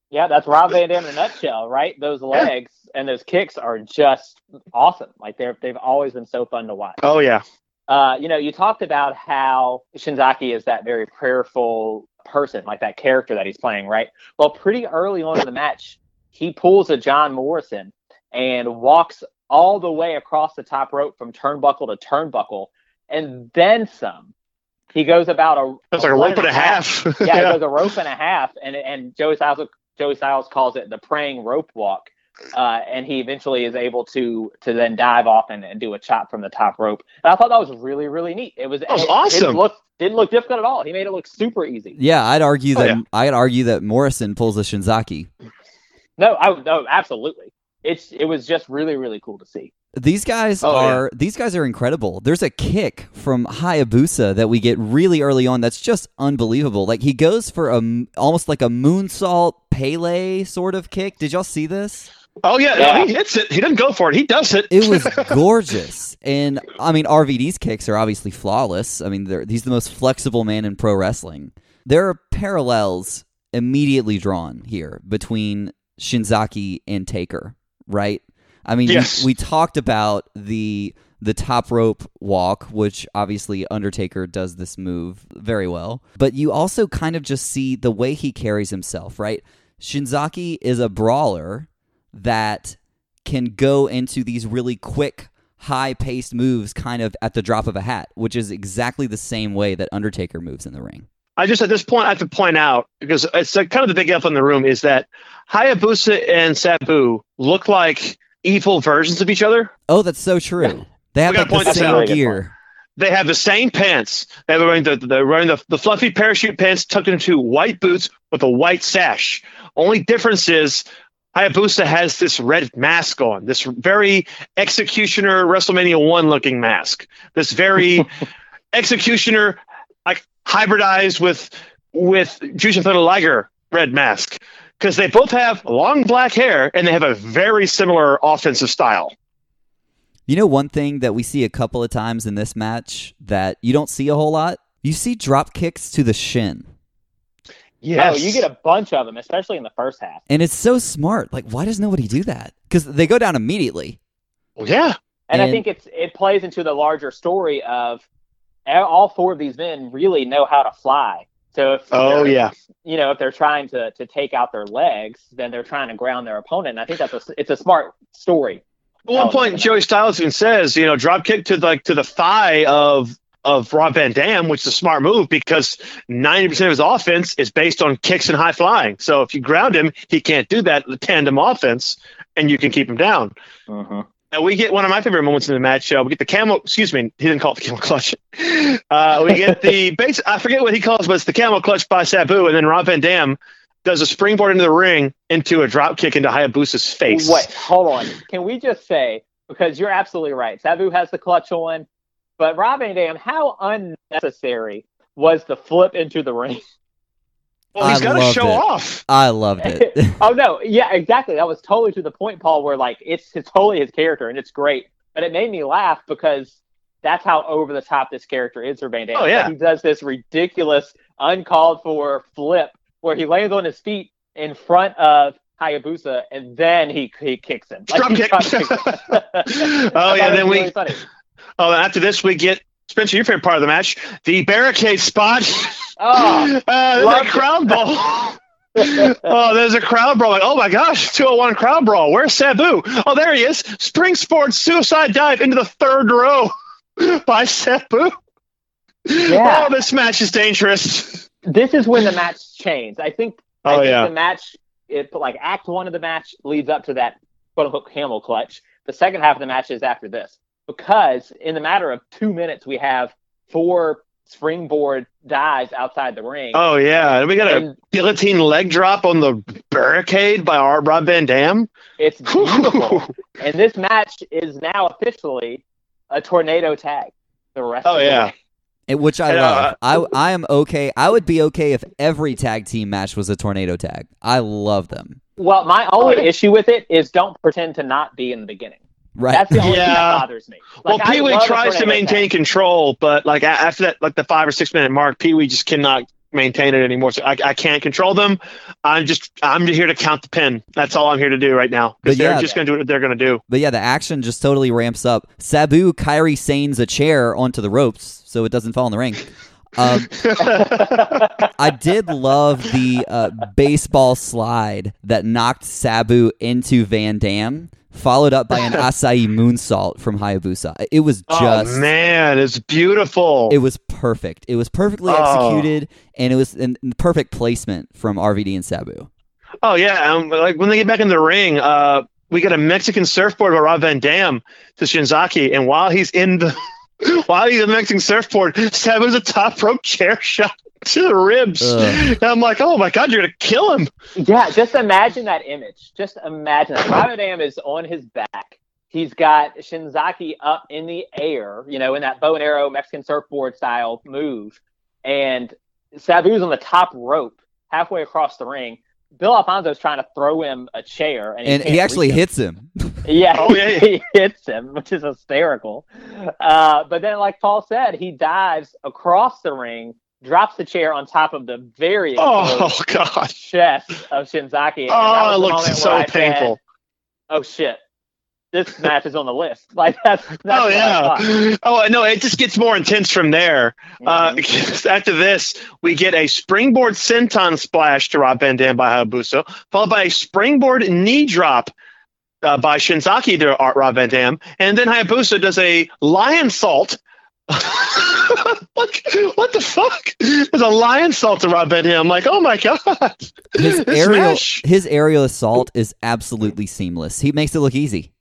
[SPEAKER 3] Yeah, that's Rob Van Dam in a nutshell, right? Those legs and those kicks are just awesome. Like they're they've always been so fun to watch.
[SPEAKER 4] Oh yeah.
[SPEAKER 3] Uh, you know, you talked about how Shinzaki is that very prayerful person, like that character that he's playing, right? Well, pretty early on in the match, he pulls a John Morrison and walks all the way across the top rope from turnbuckle to turnbuckle, and then some. He goes about a
[SPEAKER 4] That's like a rope and a half.
[SPEAKER 3] yeah, it goes a rope and a half, and and Joey Styles Joey Styles calls it the praying rope walk, uh, and he eventually is able to to then dive off and, and do a chop from the top rope. And I thought that was really really neat. It was,
[SPEAKER 4] That was
[SPEAKER 3] it
[SPEAKER 4] awesome.
[SPEAKER 3] Didn't look didn't look difficult at all. He made it look super easy.
[SPEAKER 5] Yeah, I'd argue
[SPEAKER 4] Oh,
[SPEAKER 5] that
[SPEAKER 4] yeah.
[SPEAKER 5] I'd argue that Morrison pulls a Shinzaki.
[SPEAKER 3] No, I no absolutely. It's it was just really really cool to see.
[SPEAKER 5] These guys
[SPEAKER 4] Oh,
[SPEAKER 5] are these guys are incredible. There's a kick from Hayabusa that we get really early on that's just unbelievable. Like he goes for a almost like a moonsault Pele sort of kick. Did y'all see this?
[SPEAKER 4] Oh yeah,
[SPEAKER 3] Yeah.
[SPEAKER 4] He hits it. He doesn't go for it. He does it.
[SPEAKER 5] It was gorgeous. And I mean RVD's kicks are obviously flawless. I mean they're, he's the most flexible man in pro wrestling. There are parallels immediately drawn here between Shinzaki and Taker, right? I mean,
[SPEAKER 4] Yes.
[SPEAKER 5] we talked about the the top rope walk, which obviously Undertaker does this move very well. But you also kind of just see the way he carries himself, right? Shinzaki is a brawler that can go into these really quick, high paced moves kind of at the drop of a hat, which is exactly the same way that Undertaker moves in the ring.
[SPEAKER 4] I just at this point I have to point out because it's uh, kind of the big elephant in the room is that Hayabusa and Sabu look like evil versions of each other.
[SPEAKER 5] Oh, that's so true. They have like the same. Gear.
[SPEAKER 4] They have the same pants. They're wearing the they're wearing the, the fluffy parachute pants tucked into white boots with a white sash. Only difference is Hayabusa has this red mask on, this very executioner WrestleMania one looking mask. This very executioner like hybridized with with Jushin Thunder Liger red mask. Because they both have long black hair and they have a very similar offensive style.
[SPEAKER 5] You know, one thing that we see a couple of times in this match that you don't see a whole lot? You see drop kicks to the shin.
[SPEAKER 3] Oh, you get a bunch of them, especially in the first half.
[SPEAKER 5] And it's so smart. Like, why does nobody do that? Because they go down immediately.
[SPEAKER 4] Yeah.
[SPEAKER 3] And, I think it's it plays into the larger story of all four of these men really know how to fly. So if
[SPEAKER 4] Oh, yeah.
[SPEAKER 3] you know if they're trying to to take out their legs, then they're trying to ground their opponent. And I think that's a it's a smart story.
[SPEAKER 4] At one
[SPEAKER 3] Oh,
[SPEAKER 4] point. Joey Styles even says, you know, drop kick to like to the thigh of of Rob Van Dam, which is a smart move because ninety percent of his offense is based on kicks and high flying. So if you ground him, he can't do that the tandem offense, and you can keep him down. Mm-hmm. And we get one of my favorite moments in the match. Uh, we get the camel. Excuse me, he didn't call it the camel clutch. Uh, we get the base. I forget what he calls, but it's the camel clutch by Sabu, and then Rob Van Dam does a springboard into the ring into a drop kick into Hayabusa's face.
[SPEAKER 3] Wait, hold on. Can we just say because you're absolutely right. Sabu has the clutch on, but Rob Van Dam, how unnecessary was the flip into the ring?
[SPEAKER 4] Well, he's
[SPEAKER 5] I
[SPEAKER 4] got to show
[SPEAKER 5] it.
[SPEAKER 4] off.
[SPEAKER 5] I loved it.
[SPEAKER 3] oh no, yeah, exactly. That was totally to the point, Paul. Where like it's it's totally his character and it's great, but it made me laugh because that's how over the top this character is for Van Dam.
[SPEAKER 4] Oh, yeah.
[SPEAKER 3] he does this ridiculous, uncalled for flip where he lands on his feet in front of Hayabusa and then he he kicks him.
[SPEAKER 4] Drop
[SPEAKER 3] he
[SPEAKER 4] kick.
[SPEAKER 3] kicks him.
[SPEAKER 4] Oh, yeah, then
[SPEAKER 3] was
[SPEAKER 4] we-
[SPEAKER 3] really funny.
[SPEAKER 4] Oh, after this, we get Spencer, your favorite part of the match, the barricade spot.
[SPEAKER 3] Oh,
[SPEAKER 4] uh, there's a
[SPEAKER 3] loved it.
[SPEAKER 4] crowd brawl. oh, there's a crowd brawl. Like, oh my gosh, 201 crowd brawl. Where's Sabu? Oh, there he is. Spring Sports suicide dive into the third row by Sabu.
[SPEAKER 3] Yeah.
[SPEAKER 4] Oh, this match is dangerous.
[SPEAKER 3] this is when the match changed. I think. I
[SPEAKER 4] Oh,
[SPEAKER 3] think
[SPEAKER 4] yeah.
[SPEAKER 3] The match, it like Act One of the match leads up to that quote unquote camel clutch. The second half of the match is after this because in the matter of two minutes we have four springboard dives outside the ring.
[SPEAKER 4] Oh, yeah. And we got a
[SPEAKER 3] And
[SPEAKER 4] guillotine leg drop on the barricade by our Rob Van Dam.
[SPEAKER 3] it's beautiful. and this match is now officially a tornado tag. The rest.
[SPEAKER 4] Oh,
[SPEAKER 3] of
[SPEAKER 4] yeah.
[SPEAKER 3] way.
[SPEAKER 5] And which I
[SPEAKER 4] And, uh,
[SPEAKER 5] love. I I am okay. I would be okay if every tag team match was a tornado tag. I love them.
[SPEAKER 3] Well, my only issue with it is don't pretend to not be in the beginning.
[SPEAKER 5] Right.
[SPEAKER 3] That's the only thing
[SPEAKER 4] Yeah.
[SPEAKER 3] that bothers me.
[SPEAKER 4] Well,
[SPEAKER 3] Like, I
[SPEAKER 4] Pee Wee tries to maintain
[SPEAKER 3] tag.
[SPEAKER 4] control, but like after that, like the five or six minute mark, Pee Wee just cannot maintain it anymore. So I, I can't control them. I'm just I'm here to count the pin. That's all I'm here to do right now
[SPEAKER 5] But
[SPEAKER 4] because they're
[SPEAKER 5] yeah.
[SPEAKER 4] just going to do what they're going to do.
[SPEAKER 5] But yeah, the action just totally ramps up. Sabu Kyrie Sanes a chair onto the ropes so it doesn't fall in the ring. Um, I did love the uh, baseball slide that knocked Sabu into Van Dam, followed up by an Asai moonsault from Hayabusa. It was just.
[SPEAKER 4] oh man, it's beautiful.
[SPEAKER 5] It was perfect. It was perfectly
[SPEAKER 4] Oh.
[SPEAKER 5] executed, and it was in in perfect placement from RVD and Sabu.
[SPEAKER 4] oh yeah, um, like when they get back in the ring, uh, we got a Mexican surfboard by Rob Van Dam to Shinzaki, and while he's in the while he's in the Mexican surfboard, Sabu's a top rope chair shot to the ribs.
[SPEAKER 5] Ugh.
[SPEAKER 4] And I'm like, oh my god, you're gonna kill him.
[SPEAKER 3] Yeah, just imagine that image. Just imagine that. Rob Van Dam is on his back. He's got Shinzaki up in the air, you know, in that bow and arrow Mexican surfboard style move. And Sabu's on the top rope, halfway across the ring. Bill Alfonso is trying to throw him a chair, and he,
[SPEAKER 5] And
[SPEAKER 3] can't
[SPEAKER 5] he actually
[SPEAKER 3] him.
[SPEAKER 5] hits him.
[SPEAKER 3] Yeah,
[SPEAKER 4] Oh, yeah, yeah.
[SPEAKER 3] he hits him, which is hysterical. Uh, but then, like Paul said, he dives across the ring, drops the chair on top of the very
[SPEAKER 4] Oh
[SPEAKER 3] exposed
[SPEAKER 4] god.
[SPEAKER 3] chest of Shinzaki. and
[SPEAKER 4] Oh, it looks so
[SPEAKER 3] I said,
[SPEAKER 4] painful.
[SPEAKER 3] oh shit, this match is on the list. Like that's, that's
[SPEAKER 4] oh yeah. Oh no, it just gets more intense from there. Uh,
[SPEAKER 3] Mhm.
[SPEAKER 4] because after this, we get a springboard senton splash to Rob Van Dam by Hayabusa, followed by a springboard knee drop uh, by Shinzaki to Art Rob Van Dam, and then Hayabusa does a Lionsault. what, what the fuck? There's a Lionsault to Rob Van Dam. I'm like, oh my god.
[SPEAKER 5] His aerial
[SPEAKER 4] match-
[SPEAKER 5] his aerial assault is absolutely seamless. He makes it look easy.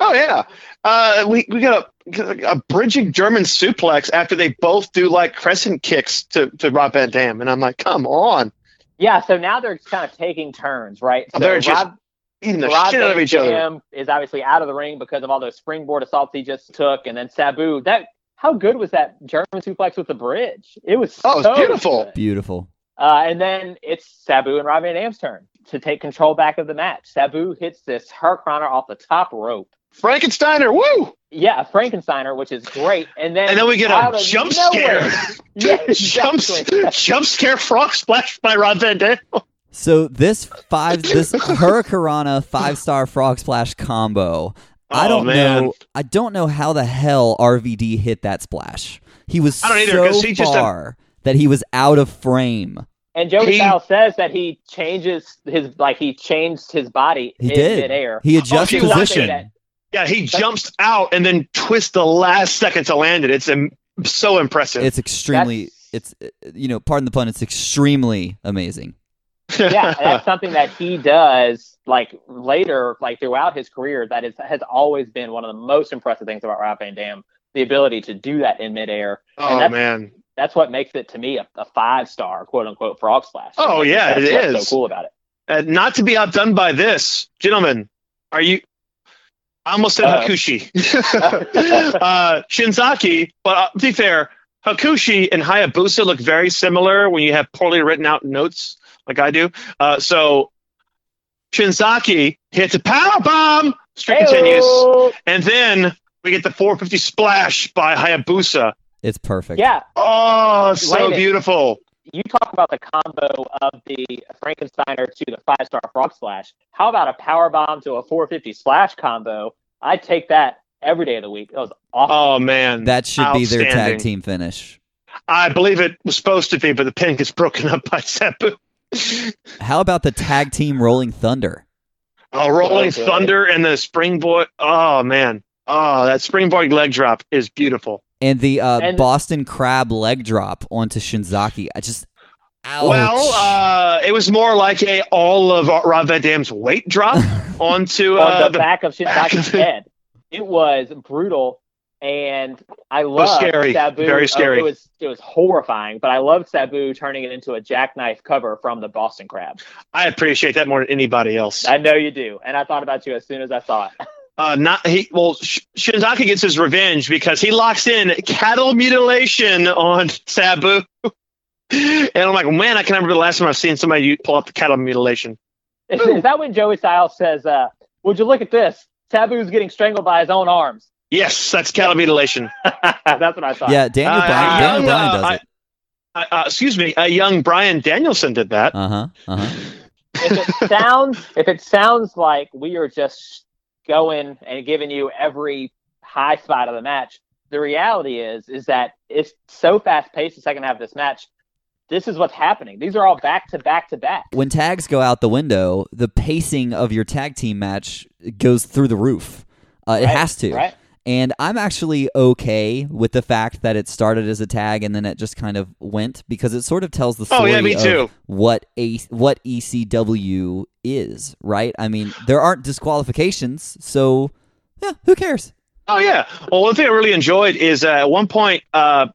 [SPEAKER 4] Oh yeah, uh, we we got a, a bridging German suplex after they both do like crescent kicks to to Rob Van Dam, and I'm like, come on,
[SPEAKER 3] Yeah, so now they're kind of taking turns, right? So
[SPEAKER 4] They're just
[SPEAKER 3] Rob,
[SPEAKER 4] eating the
[SPEAKER 3] Rob
[SPEAKER 4] shit out of each other.
[SPEAKER 3] Dam is obviously out of the ring because of all those springboard assaults he just took, and then Sabu. That how good was that German suplex with the bridge? It was
[SPEAKER 4] Oh, it was beautiful.
[SPEAKER 3] good.
[SPEAKER 5] Beautiful.
[SPEAKER 3] Uh, and then it's Sabu and Rob Van Dam's turn to take control back of the match. Sabu hits this Hurricanrana off the top rope.
[SPEAKER 4] Frankensteiner, woo!
[SPEAKER 3] Yeah, a Frankensteiner, which is great. And then
[SPEAKER 4] And then we get a jump scare,
[SPEAKER 3] Yeah,
[SPEAKER 4] jump,
[SPEAKER 3] exactly.
[SPEAKER 4] jump scare frog splash by Rob Van Dam.
[SPEAKER 5] So this five this Hurricanrana five star frog splash combo I
[SPEAKER 4] Oh,
[SPEAKER 5] don't
[SPEAKER 4] man.
[SPEAKER 5] know. I don't know how the hell RVD hit that splash. He was
[SPEAKER 4] I don't either,
[SPEAKER 5] so
[SPEAKER 4] 'cause he just, uh,
[SPEAKER 5] far that he was out of frame.
[SPEAKER 3] And Joey
[SPEAKER 4] He-
[SPEAKER 3] Styles says that he changes his like he changed his body
[SPEAKER 5] He
[SPEAKER 3] in
[SPEAKER 5] did.
[SPEAKER 3] midair.
[SPEAKER 5] He adjusts
[SPEAKER 4] he watched
[SPEAKER 5] position.
[SPEAKER 3] That-
[SPEAKER 4] Yeah, he jumps out and then twists the last second to land it. It's um, so impressive.
[SPEAKER 5] It's extremely.
[SPEAKER 3] That's-
[SPEAKER 5] It's uh, you know, pardon the pun. It's extremely amazing.
[SPEAKER 3] yeah, that's something that he does like later, like throughout his career. That is has always been one of the most impressive things about Rob Van Dam, the ability to do that in midair.
[SPEAKER 4] oh
[SPEAKER 3] that's-
[SPEAKER 4] man.
[SPEAKER 3] That's what makes it to me a, a five star quote unquote frog splash.
[SPEAKER 4] Oh,
[SPEAKER 3] I
[SPEAKER 4] yeah,
[SPEAKER 3] that's
[SPEAKER 4] it
[SPEAKER 3] what's
[SPEAKER 4] is.
[SPEAKER 3] so cool about it.
[SPEAKER 4] Uh, not to be outdone by this, gentlemen. Are you? I almost said
[SPEAKER 3] Uh-oh.
[SPEAKER 4] Hakushi. uh, Shinzaki, but uh, to be fair, Hakushi and Hayabusa look very similar when you have poorly written out notes like I do. Uh, so Shinzaki hits a power bomb. Streak continues, and then we get the 450 splash by Hayabusa.
[SPEAKER 5] It's perfect.
[SPEAKER 3] Yeah,
[SPEAKER 4] Oh, so
[SPEAKER 3] Wait
[SPEAKER 4] beautiful.
[SPEAKER 3] You talk about the combo of the Frankensteiner to the five star frog splash. How about a power bomb to a 450 splash combo? I'd take that every day of the week. That was awesome.
[SPEAKER 4] Oh man,
[SPEAKER 5] That should be their tag team finish.
[SPEAKER 4] I believe it was supposed to be, but the pin gets broken up by Sabu.
[SPEAKER 5] How about the tag team Rolling Thunder?
[SPEAKER 4] Oh, Rolling
[SPEAKER 3] Okay.
[SPEAKER 4] Thunder and the Springboard. Oh man. Oh, that Springboard leg drop is beautiful.
[SPEAKER 5] And the uh,
[SPEAKER 3] And-
[SPEAKER 5] Boston Crab leg drop onto Shinzaki. I just. Ouch.
[SPEAKER 4] Well, uh, it was more like a all of Rob Van Dam's weight drop onto
[SPEAKER 3] On
[SPEAKER 4] uh,
[SPEAKER 3] the, back of
[SPEAKER 4] back
[SPEAKER 3] Shinzaki's
[SPEAKER 4] it.
[SPEAKER 3] head. It was brutal, and I love
[SPEAKER 4] scary.
[SPEAKER 3] Sabu.
[SPEAKER 4] Very
[SPEAKER 3] oh,
[SPEAKER 4] scary.
[SPEAKER 3] it was it was horrifying, but I loved Sabu turning it into a jackknife cover from the Boston Crab.
[SPEAKER 4] I appreciate that more than anybody else.
[SPEAKER 3] I know you do, and I thought about you as soon as I saw it.
[SPEAKER 4] Uh, not he. Well, Sh- Shinzaki gets his revenge because he locks in cattle mutilation on Sabu. and I'm like, man, I can remember the last time I've seen somebody pull up the cattle mutilation.
[SPEAKER 3] Is, is that when Joey Styles says, uh, "Would you look at this? Sabu's getting strangled by his own arms."
[SPEAKER 4] Yes, that's cattle mutilation.
[SPEAKER 3] That's what I thought.
[SPEAKER 5] yeah, Daniel
[SPEAKER 4] Uh,
[SPEAKER 5] Bryan, Daniel
[SPEAKER 4] young,
[SPEAKER 5] Bryan
[SPEAKER 4] uh,
[SPEAKER 5] does
[SPEAKER 4] I-
[SPEAKER 5] it.
[SPEAKER 4] Uh, uh, excuse me, a young Bryan Danielson did that.
[SPEAKER 5] Uh huh. Uh huh.
[SPEAKER 3] if it sounds if it sounds like we are just going and giving you every high spot of the match, the reality is is that it's so fast paced the second half of this match. This is what's happening. These are all back to back to back.
[SPEAKER 5] When tags go out the window, the pacing of your tag team match goes through the roof. Uh, it has to.
[SPEAKER 3] right?
[SPEAKER 5] And I'm actually okay with the fact that it started as a tag and then it just kind of went because it sort of tells the
[SPEAKER 4] Oh,
[SPEAKER 5] story
[SPEAKER 4] yeah, me
[SPEAKER 5] of
[SPEAKER 4] too.
[SPEAKER 5] what a what ECW is, right? I mean, there aren't disqualifications, so yeah, who cares?
[SPEAKER 4] Oh yeah. Well, one thing I really enjoyed is uh, at one point, uh,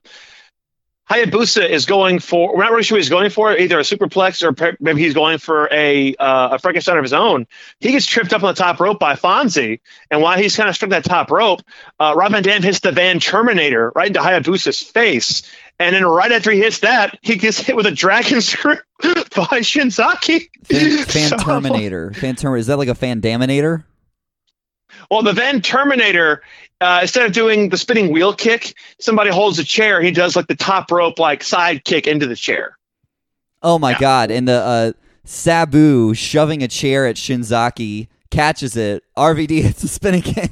[SPEAKER 4] Hayabusa is going for. We're not really sure what he's going for, either a superplex or maybe he's going for a uh, a Frankenstein of his own. He gets tripped up on the top rope by Fonzie, and while he's kind of stuck that top rope, uh, Rob Van Dam hits the Van Terminator right into Hayabusa's face, and then right after he hits that, he gets hit with a dragon screw by Shinzaki.
[SPEAKER 5] Fan, fan
[SPEAKER 4] So-
[SPEAKER 5] Terminator. Fan Terminator. Is that like a fan Daminator?
[SPEAKER 4] Well, the Van Terminator, uh, instead of doing the spinning wheel kick, somebody holds a chair. He does like the top rope, like side kick into the chair.
[SPEAKER 5] Oh my
[SPEAKER 4] Yeah.
[SPEAKER 5] god! And the uh, Sabu shoving a chair at Shinzaki catches it. RVD hits a spinning kick.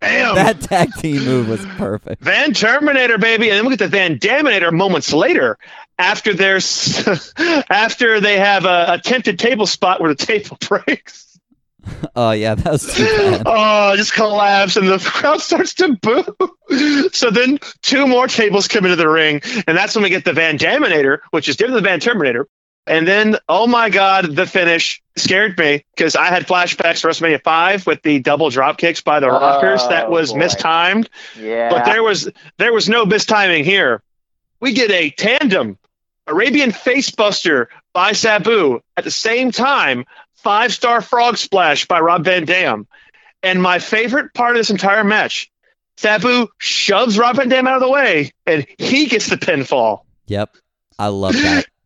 [SPEAKER 4] Bam!
[SPEAKER 5] That tag team move was perfect.
[SPEAKER 4] Van Terminator, baby, and then we get the Van Daminator moments later. After there's, after they have a attempted table spot where the table breaks.
[SPEAKER 5] Oh yeah, that was too bad.
[SPEAKER 4] Oh, just collapse, and the crowd starts to boo. So then two more tables come into the ring, and that's when we get the Van Daminator, which is different than the Van Terminator. And then, oh my God, the finish scared me because I had flashbacks to WrestleMania 5 with the double drop kicks by the Rockers. Oh, that
[SPEAKER 3] Oh,
[SPEAKER 4] was
[SPEAKER 3] boy.
[SPEAKER 4] mistimed,
[SPEAKER 3] Yeah.
[SPEAKER 4] but there was there was no mistiming here. We get a tandem Arabian Facebuster by Sabu at the same time, five star frog splash by Rob Van Dam. And my favorite part of this entire match, Sabu shoves Rob Van Dam out of the way and he gets the pinfall.
[SPEAKER 5] Yep, I love that.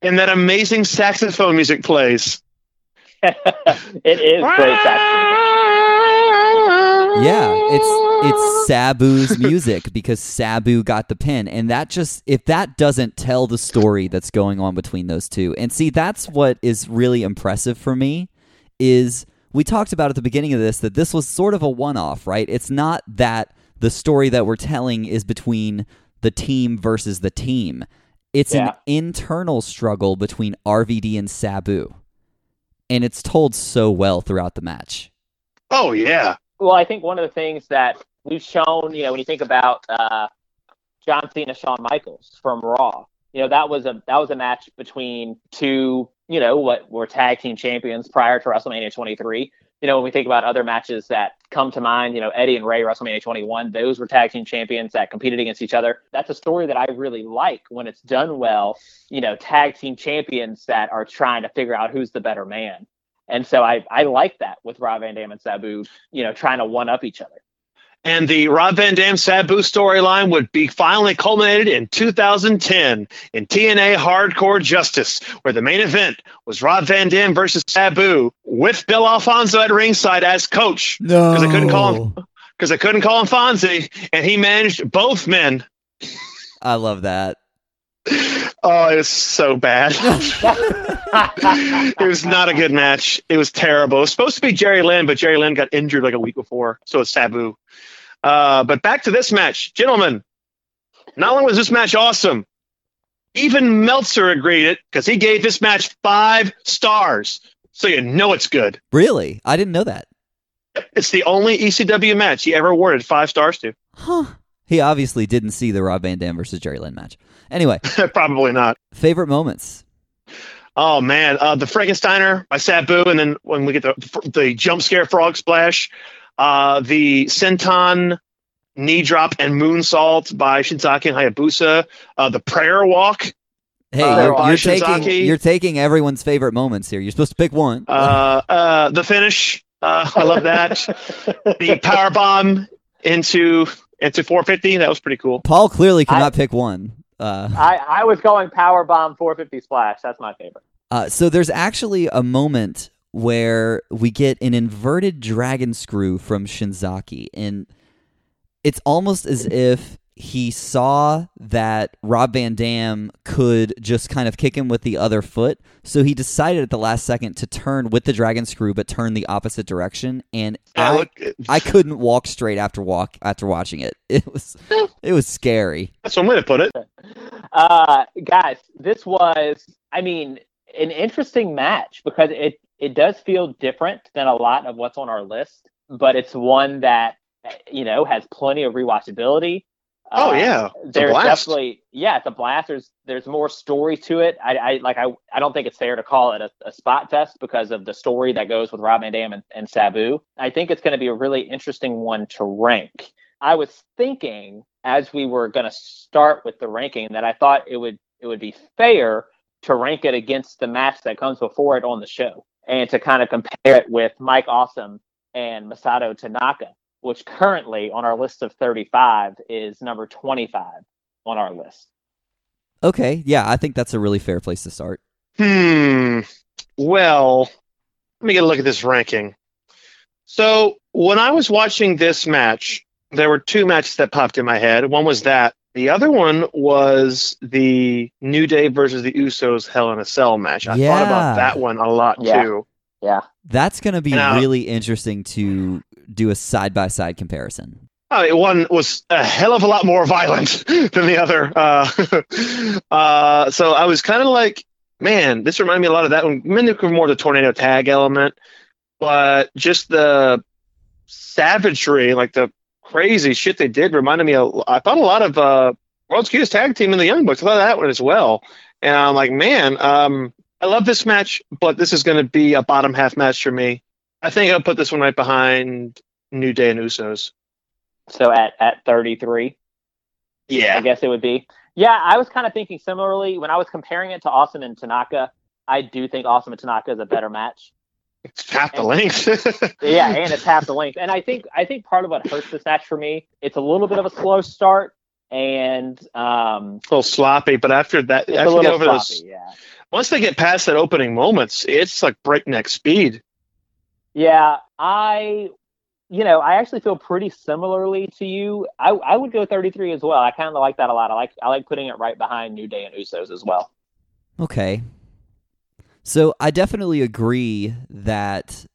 [SPEAKER 4] And that amazing saxophone music plays.
[SPEAKER 3] it is great. Saxophone.
[SPEAKER 5] Yeah, it's it's Sabu's music because Sabu got the pin, and that just if that doesn't tell the story that's going on between those two, and see that's what is really impressive for me is we talked about at the beginning of this that this was sort of a one off, right? It's not that the story that we're telling is between the team versus the team. It's
[SPEAKER 3] Yeah.
[SPEAKER 5] an internal struggle between RVD and Sabu. And it's told so well throughout the match.
[SPEAKER 4] Oh yeah.
[SPEAKER 3] Well, I think one of the things that we've shown, you know, when you think about uh, John Cena, Shawn Michaels from Raw, you know, that was a that was a match between two, you know, what were tag team champions prior to WrestleMania 23. You know, when we think about other matches that come to mind, you know, Eddie and Ray WrestleMania 21, those were tag team champions that competed against each other. That's a story that I really like when it's done well. You know, tag team champions that are trying to figure out who's the better man. And so I, I like that with Rob Van Dam and Sabu, you know, trying to one up each other.
[SPEAKER 4] And the Rob Van Dam Sabu storyline would be finally culminated in 2010 in TNA Hardcore Justice, where the main event was Rob Van Dam versus Sabu with Bill Alfonso at ringside as coach
[SPEAKER 5] No.
[SPEAKER 4] because I couldn't call him because I couldn't call him Fonzie, and he managed both men.
[SPEAKER 5] I love that.
[SPEAKER 4] Oh, it was so bad. it was not a good match. It was terrible. It was supposed to be Jerry Lynn, but Jerry Lynn got injured like a week before, so it's Sabu. Uh, but back to this match, gentlemen. Not only was this match awesome, even Meltzer agreed it because he gave this match five stars. So you know it's good.
[SPEAKER 5] Really? I didn't know that.
[SPEAKER 4] It's the only ECW match he ever awarded five stars to.
[SPEAKER 5] Huh. He obviously didn't see the Rob Van Dam versus Jerry Lynn match. Anyway,
[SPEAKER 4] Probably not.
[SPEAKER 5] favorite moments.
[SPEAKER 4] Oh man, uh, the Frankensteiner by Sabu, and then when we get the the jump scare frog splash, uh, the senton knee drop and moonsault by Shinzaki and Hayabusa, uh, the prayer walk,
[SPEAKER 5] Hey,
[SPEAKER 4] Uh,
[SPEAKER 5] you're, you're taking you're taking everyone's favorite moments here. You're supposed to pick one.
[SPEAKER 4] uh, uh, the finish. Uh, I love that. the power bomb into into 450. That was pretty cool.
[SPEAKER 5] Paul clearly
[SPEAKER 3] I-
[SPEAKER 5] cannot pick one. Uh,
[SPEAKER 3] I, I was going power bomb 450 splash. That's my favorite.
[SPEAKER 5] uh, so there's actually a moment where we get an inverted dragon screw from Shinzaki, and it's almost as if he saw that Rob Van Dam could just kind of kick him with the other foot, so he decided at the last second to turn with the dragon screw, but turn the opposite direction. And
[SPEAKER 4] Yeah,
[SPEAKER 5] I,
[SPEAKER 4] look,
[SPEAKER 5] I couldn't walk straight after walk after watching it. It was it was scary.
[SPEAKER 4] that's one way to put it.
[SPEAKER 3] Uh, guys, this was, I mean, an interesting match because it, it does feel different than a lot of what's on our list, but it's one that, you know, has plenty of rewatchability.
[SPEAKER 4] Oh
[SPEAKER 3] Uh,
[SPEAKER 4] yeah, a
[SPEAKER 3] there's
[SPEAKER 4] blast.
[SPEAKER 3] definitely yeah the a blast there's there's more story to it. I, I like I, I don't think it's fair to call it a, a spot fest because of the story that goes with rob van dam and, and sabu. I think it's going to be a really interesting one to rank. I was thinking as we were going to start with the ranking that i thought it would it would be fair to rank it against the match that comes before it on the show and to kind of compare it with mike awesome and masato tanaka which currently on our list of 35 is number 25 on our list.
[SPEAKER 5] Okay, yeah, I think that's a really fair place to start.
[SPEAKER 4] Hmm. Well, let me get a look at this ranking. So when I was watching this match, there were two matches that popped in my head. One was that. The other one was the New Day versus the Usos Hell in a Cell match. I thought about that one a lot
[SPEAKER 3] Yeah.
[SPEAKER 4] too.
[SPEAKER 3] Yeah.
[SPEAKER 5] That's going to be
[SPEAKER 4] Now-
[SPEAKER 5] really interesting to do a side by side comparison.
[SPEAKER 4] Mean, one was a hell of a lot more violent than the other. Uh, uh, so I was kind of like, man, this reminded me a lot of that one. Maybe more the tornado tag element, but just the savagery, like the crazy shit they did, reminded me. Of, I thought a lot of uh, World's Cutest Tag Team in the Young Bucks. I thought of that one as well. And I'm like, man, um, I love this match, but this is going to be a bottom half match for me. I think I'll put this one right behind New Day and Usos.
[SPEAKER 3] So at, at 33,
[SPEAKER 4] Yeah.
[SPEAKER 3] I guess it would be. Yeah, I was kind of thinking similarly when I was comparing it to Awesome and Tanaka. I do think Awesome and Tanaka is a better match.
[SPEAKER 4] It's half the length.
[SPEAKER 3] Yeah, and it's half the length. And I think I think part of what hurts this match for me, it's a little bit of a slow start and um
[SPEAKER 4] a little sloppy, but after that,
[SPEAKER 3] it's a
[SPEAKER 4] after get
[SPEAKER 3] little
[SPEAKER 4] over
[SPEAKER 3] sloppy,
[SPEAKER 4] this,
[SPEAKER 3] yeah.
[SPEAKER 4] Once they get past that opening moments, it's like breakneck speed.
[SPEAKER 3] Yeah, I, you know, I actually feel pretty similarly to you. I, I would go 33 as well. I kind of like that a lot. I like I like putting it right behind New Day and Usos as well.
[SPEAKER 5] Okay. So I definitely agree that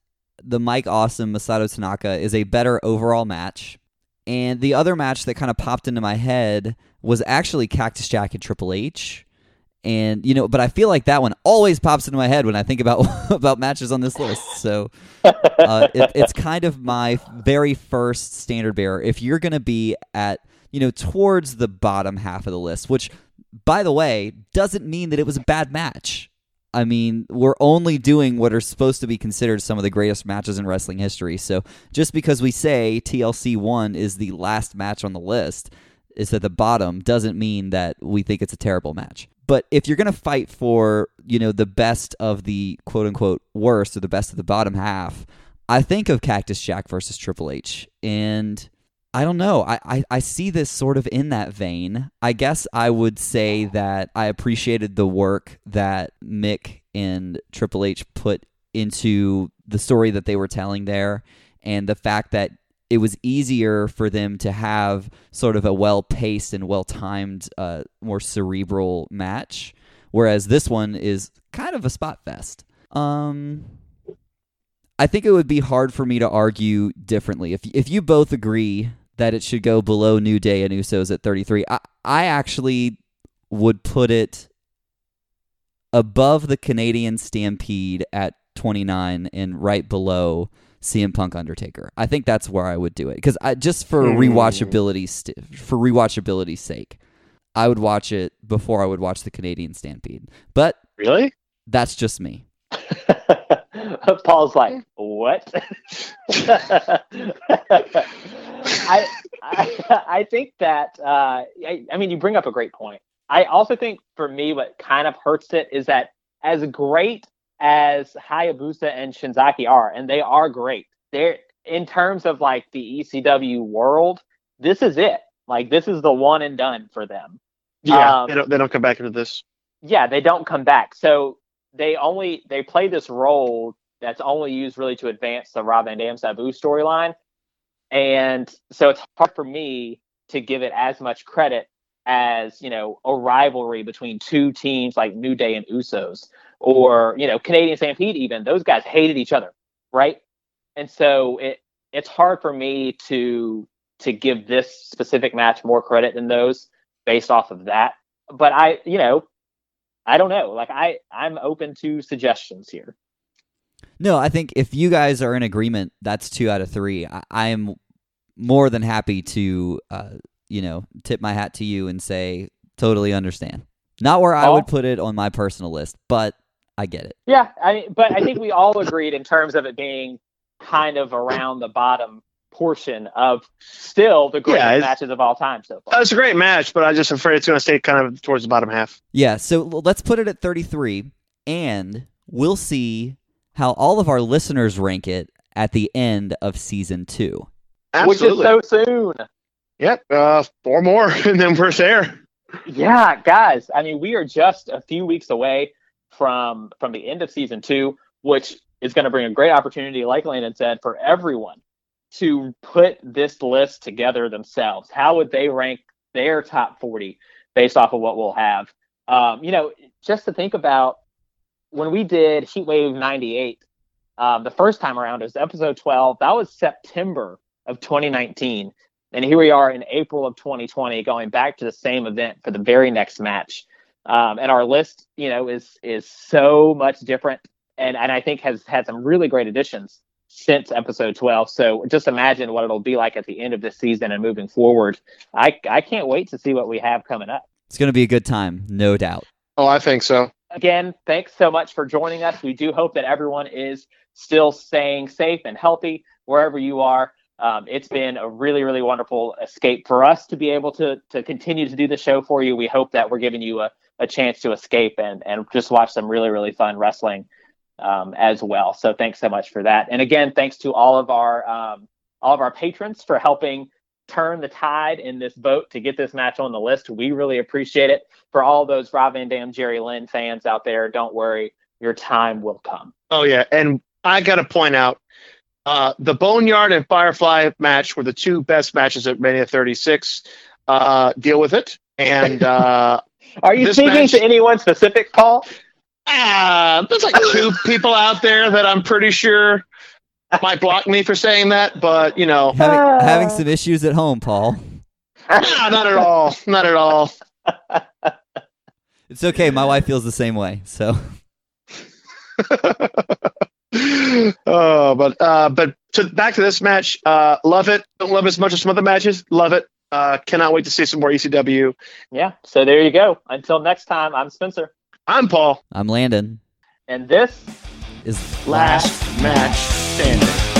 [SPEAKER 5] the Mike Awesome Masato Tanaka is a better overall match. And the other match that kind of popped into my head was actually Cactus Jack and Triple H. And you know, but I feel like that one always pops into my head when I think about about matches on this list. So uh, it, it's kind of my very first standard bearer. If you're going to be at you know towards the bottom half of the list, which by the way doesn't mean that it was a bad match. I mean, we're only doing what are supposed to be considered some of the greatest matches in wrestling history. So just because we say TLC 1 is the last match on the list, is at the bottom, doesn't mean that we think it's a terrible match. But if you're going to fight for, you know, the best of the quote unquote worst or the best of the bottom half, I think of Cactus Jack versus Triple H. And I don't know. I, I, I, see this sort of in that vein. I guess I would say that I appreciated the work that Mick and Triple H put into the story that they were telling there and the fact that it was easier for them to have sort of a well paced and well timed, uh, more cerebral match. Whereas this one is kind of a spot fest. Um, I think it would be hard for me to argue differently. If if you both agree that it should go below New Day and Usos at 33. I, I actually would put it above the Canadian Stampede at 29 and right below CM Punk Undertaker. I think that's where I would do it because I just for mm. rewatchability st- for rewatchability's sake, I would watch it before I would watch the Canadian Stampede. But
[SPEAKER 4] really,
[SPEAKER 5] that's just me.
[SPEAKER 3] Paul's like, what? I, I, I think that uh, I, I mean you bring up a great point. I also think for me, what kind of hurts it is that as great as Hayabusa and Shinzaki are, and they are great, they're in terms of like the ECW world, this is it. Like this is the one and done for them.
[SPEAKER 4] Yeah, um, they don't they don't come back into this.
[SPEAKER 3] Yeah, they don't come back. So they only they play this role that's only used really to advance the Rob Van Dam Sabu storyline. And so it's hard for me to give it as much credit as, you know, a rivalry between two teams like New Day and Usos or, you know, Canadian Stampede even. Those guys hated each other, right? And so it it's hard for me to to give this specific match more credit than those based off of that. But I, you know, I don't know. Like I I'm open to suggestions here.
[SPEAKER 5] No, I think if you guys are in agreement, that's two out of three. I, am more than happy to, uh, you know, tip my hat to you and say totally understand. Not where I would put it on my personal list, but I get it.
[SPEAKER 3] Yeah, I but I think we all agreed in terms of it being kind of around the bottom portion of still the greatest yeah, matches of all time so far.
[SPEAKER 4] It's a great match, but I'm just afraid it's going to stay kind of towards the bottom half.
[SPEAKER 5] Yeah, so let's put it at 33, and we'll see how all of our listeners rank it at the end of season two.
[SPEAKER 4] Absolutely.
[SPEAKER 3] Which is so soon.
[SPEAKER 4] Yep, uh, four more, and then we're there.
[SPEAKER 3] Yeah, guys. I mean, we are just a few weeks away from from the end of season two, which is going to bring a great opportunity, like Landon said, for everyone to put this list together themselves. How would they rank their top 40 based off of what we'll have? Um, you know, just to think about when we did Heat Wave 98, um, the first time around, it was episode 12. That was September of 2019. And here we are in April of 2020, going back to the same event for the very next match. Um, and our list, you know, is is so much different, and and I think has had some really great additions since episode 12. So just imagine what it'll be like at the end of this season and moving forward. I I can't wait to see what we have coming up.
[SPEAKER 5] It's going to be a good time, no doubt.
[SPEAKER 4] Oh, I think so
[SPEAKER 3] again, thanks so much for joining us. We do hope that everyone is still staying safe and healthy wherever you are. Um, it's been a really, really wonderful escape for us to be able to to continue to do the show for you. We hope that we're giving you a, a chance to escape and and just watch some really, really fun wrestling um, as well. So thanks so much for that. And again, thanks to all of our um, all of our patrons for helping turn the tide in this boat to get this match on the list. We really appreciate it. For all those Rob Van Dam, Jerry Lynn fans out there, don't worry, your time will come.
[SPEAKER 4] Oh yeah, and I got to point out uh, the Boneyard and Firefly match were the two best matches at Mania 36. Uh, deal with it. And uh,
[SPEAKER 3] are you speaking match, to anyone specific, Paul?
[SPEAKER 4] Uh, there's like two people out there that I'm pretty sure might block me for saying that, but you know,
[SPEAKER 5] having, having some issues at home, Paul.
[SPEAKER 4] nah, not at all, not at all.
[SPEAKER 5] It's okay. My wife feels the same way. So
[SPEAKER 4] oh, but uh, but to, back to this match, uh, love it. Don't love it as much as some other matches. Love it. Uh, cannot wait to see some more ECW.
[SPEAKER 3] Yeah. So there you go. Until next time, I'm Spencer.
[SPEAKER 4] I'm Paul.
[SPEAKER 5] I'm Landon.
[SPEAKER 3] And this
[SPEAKER 5] Is
[SPEAKER 4] Last match standing.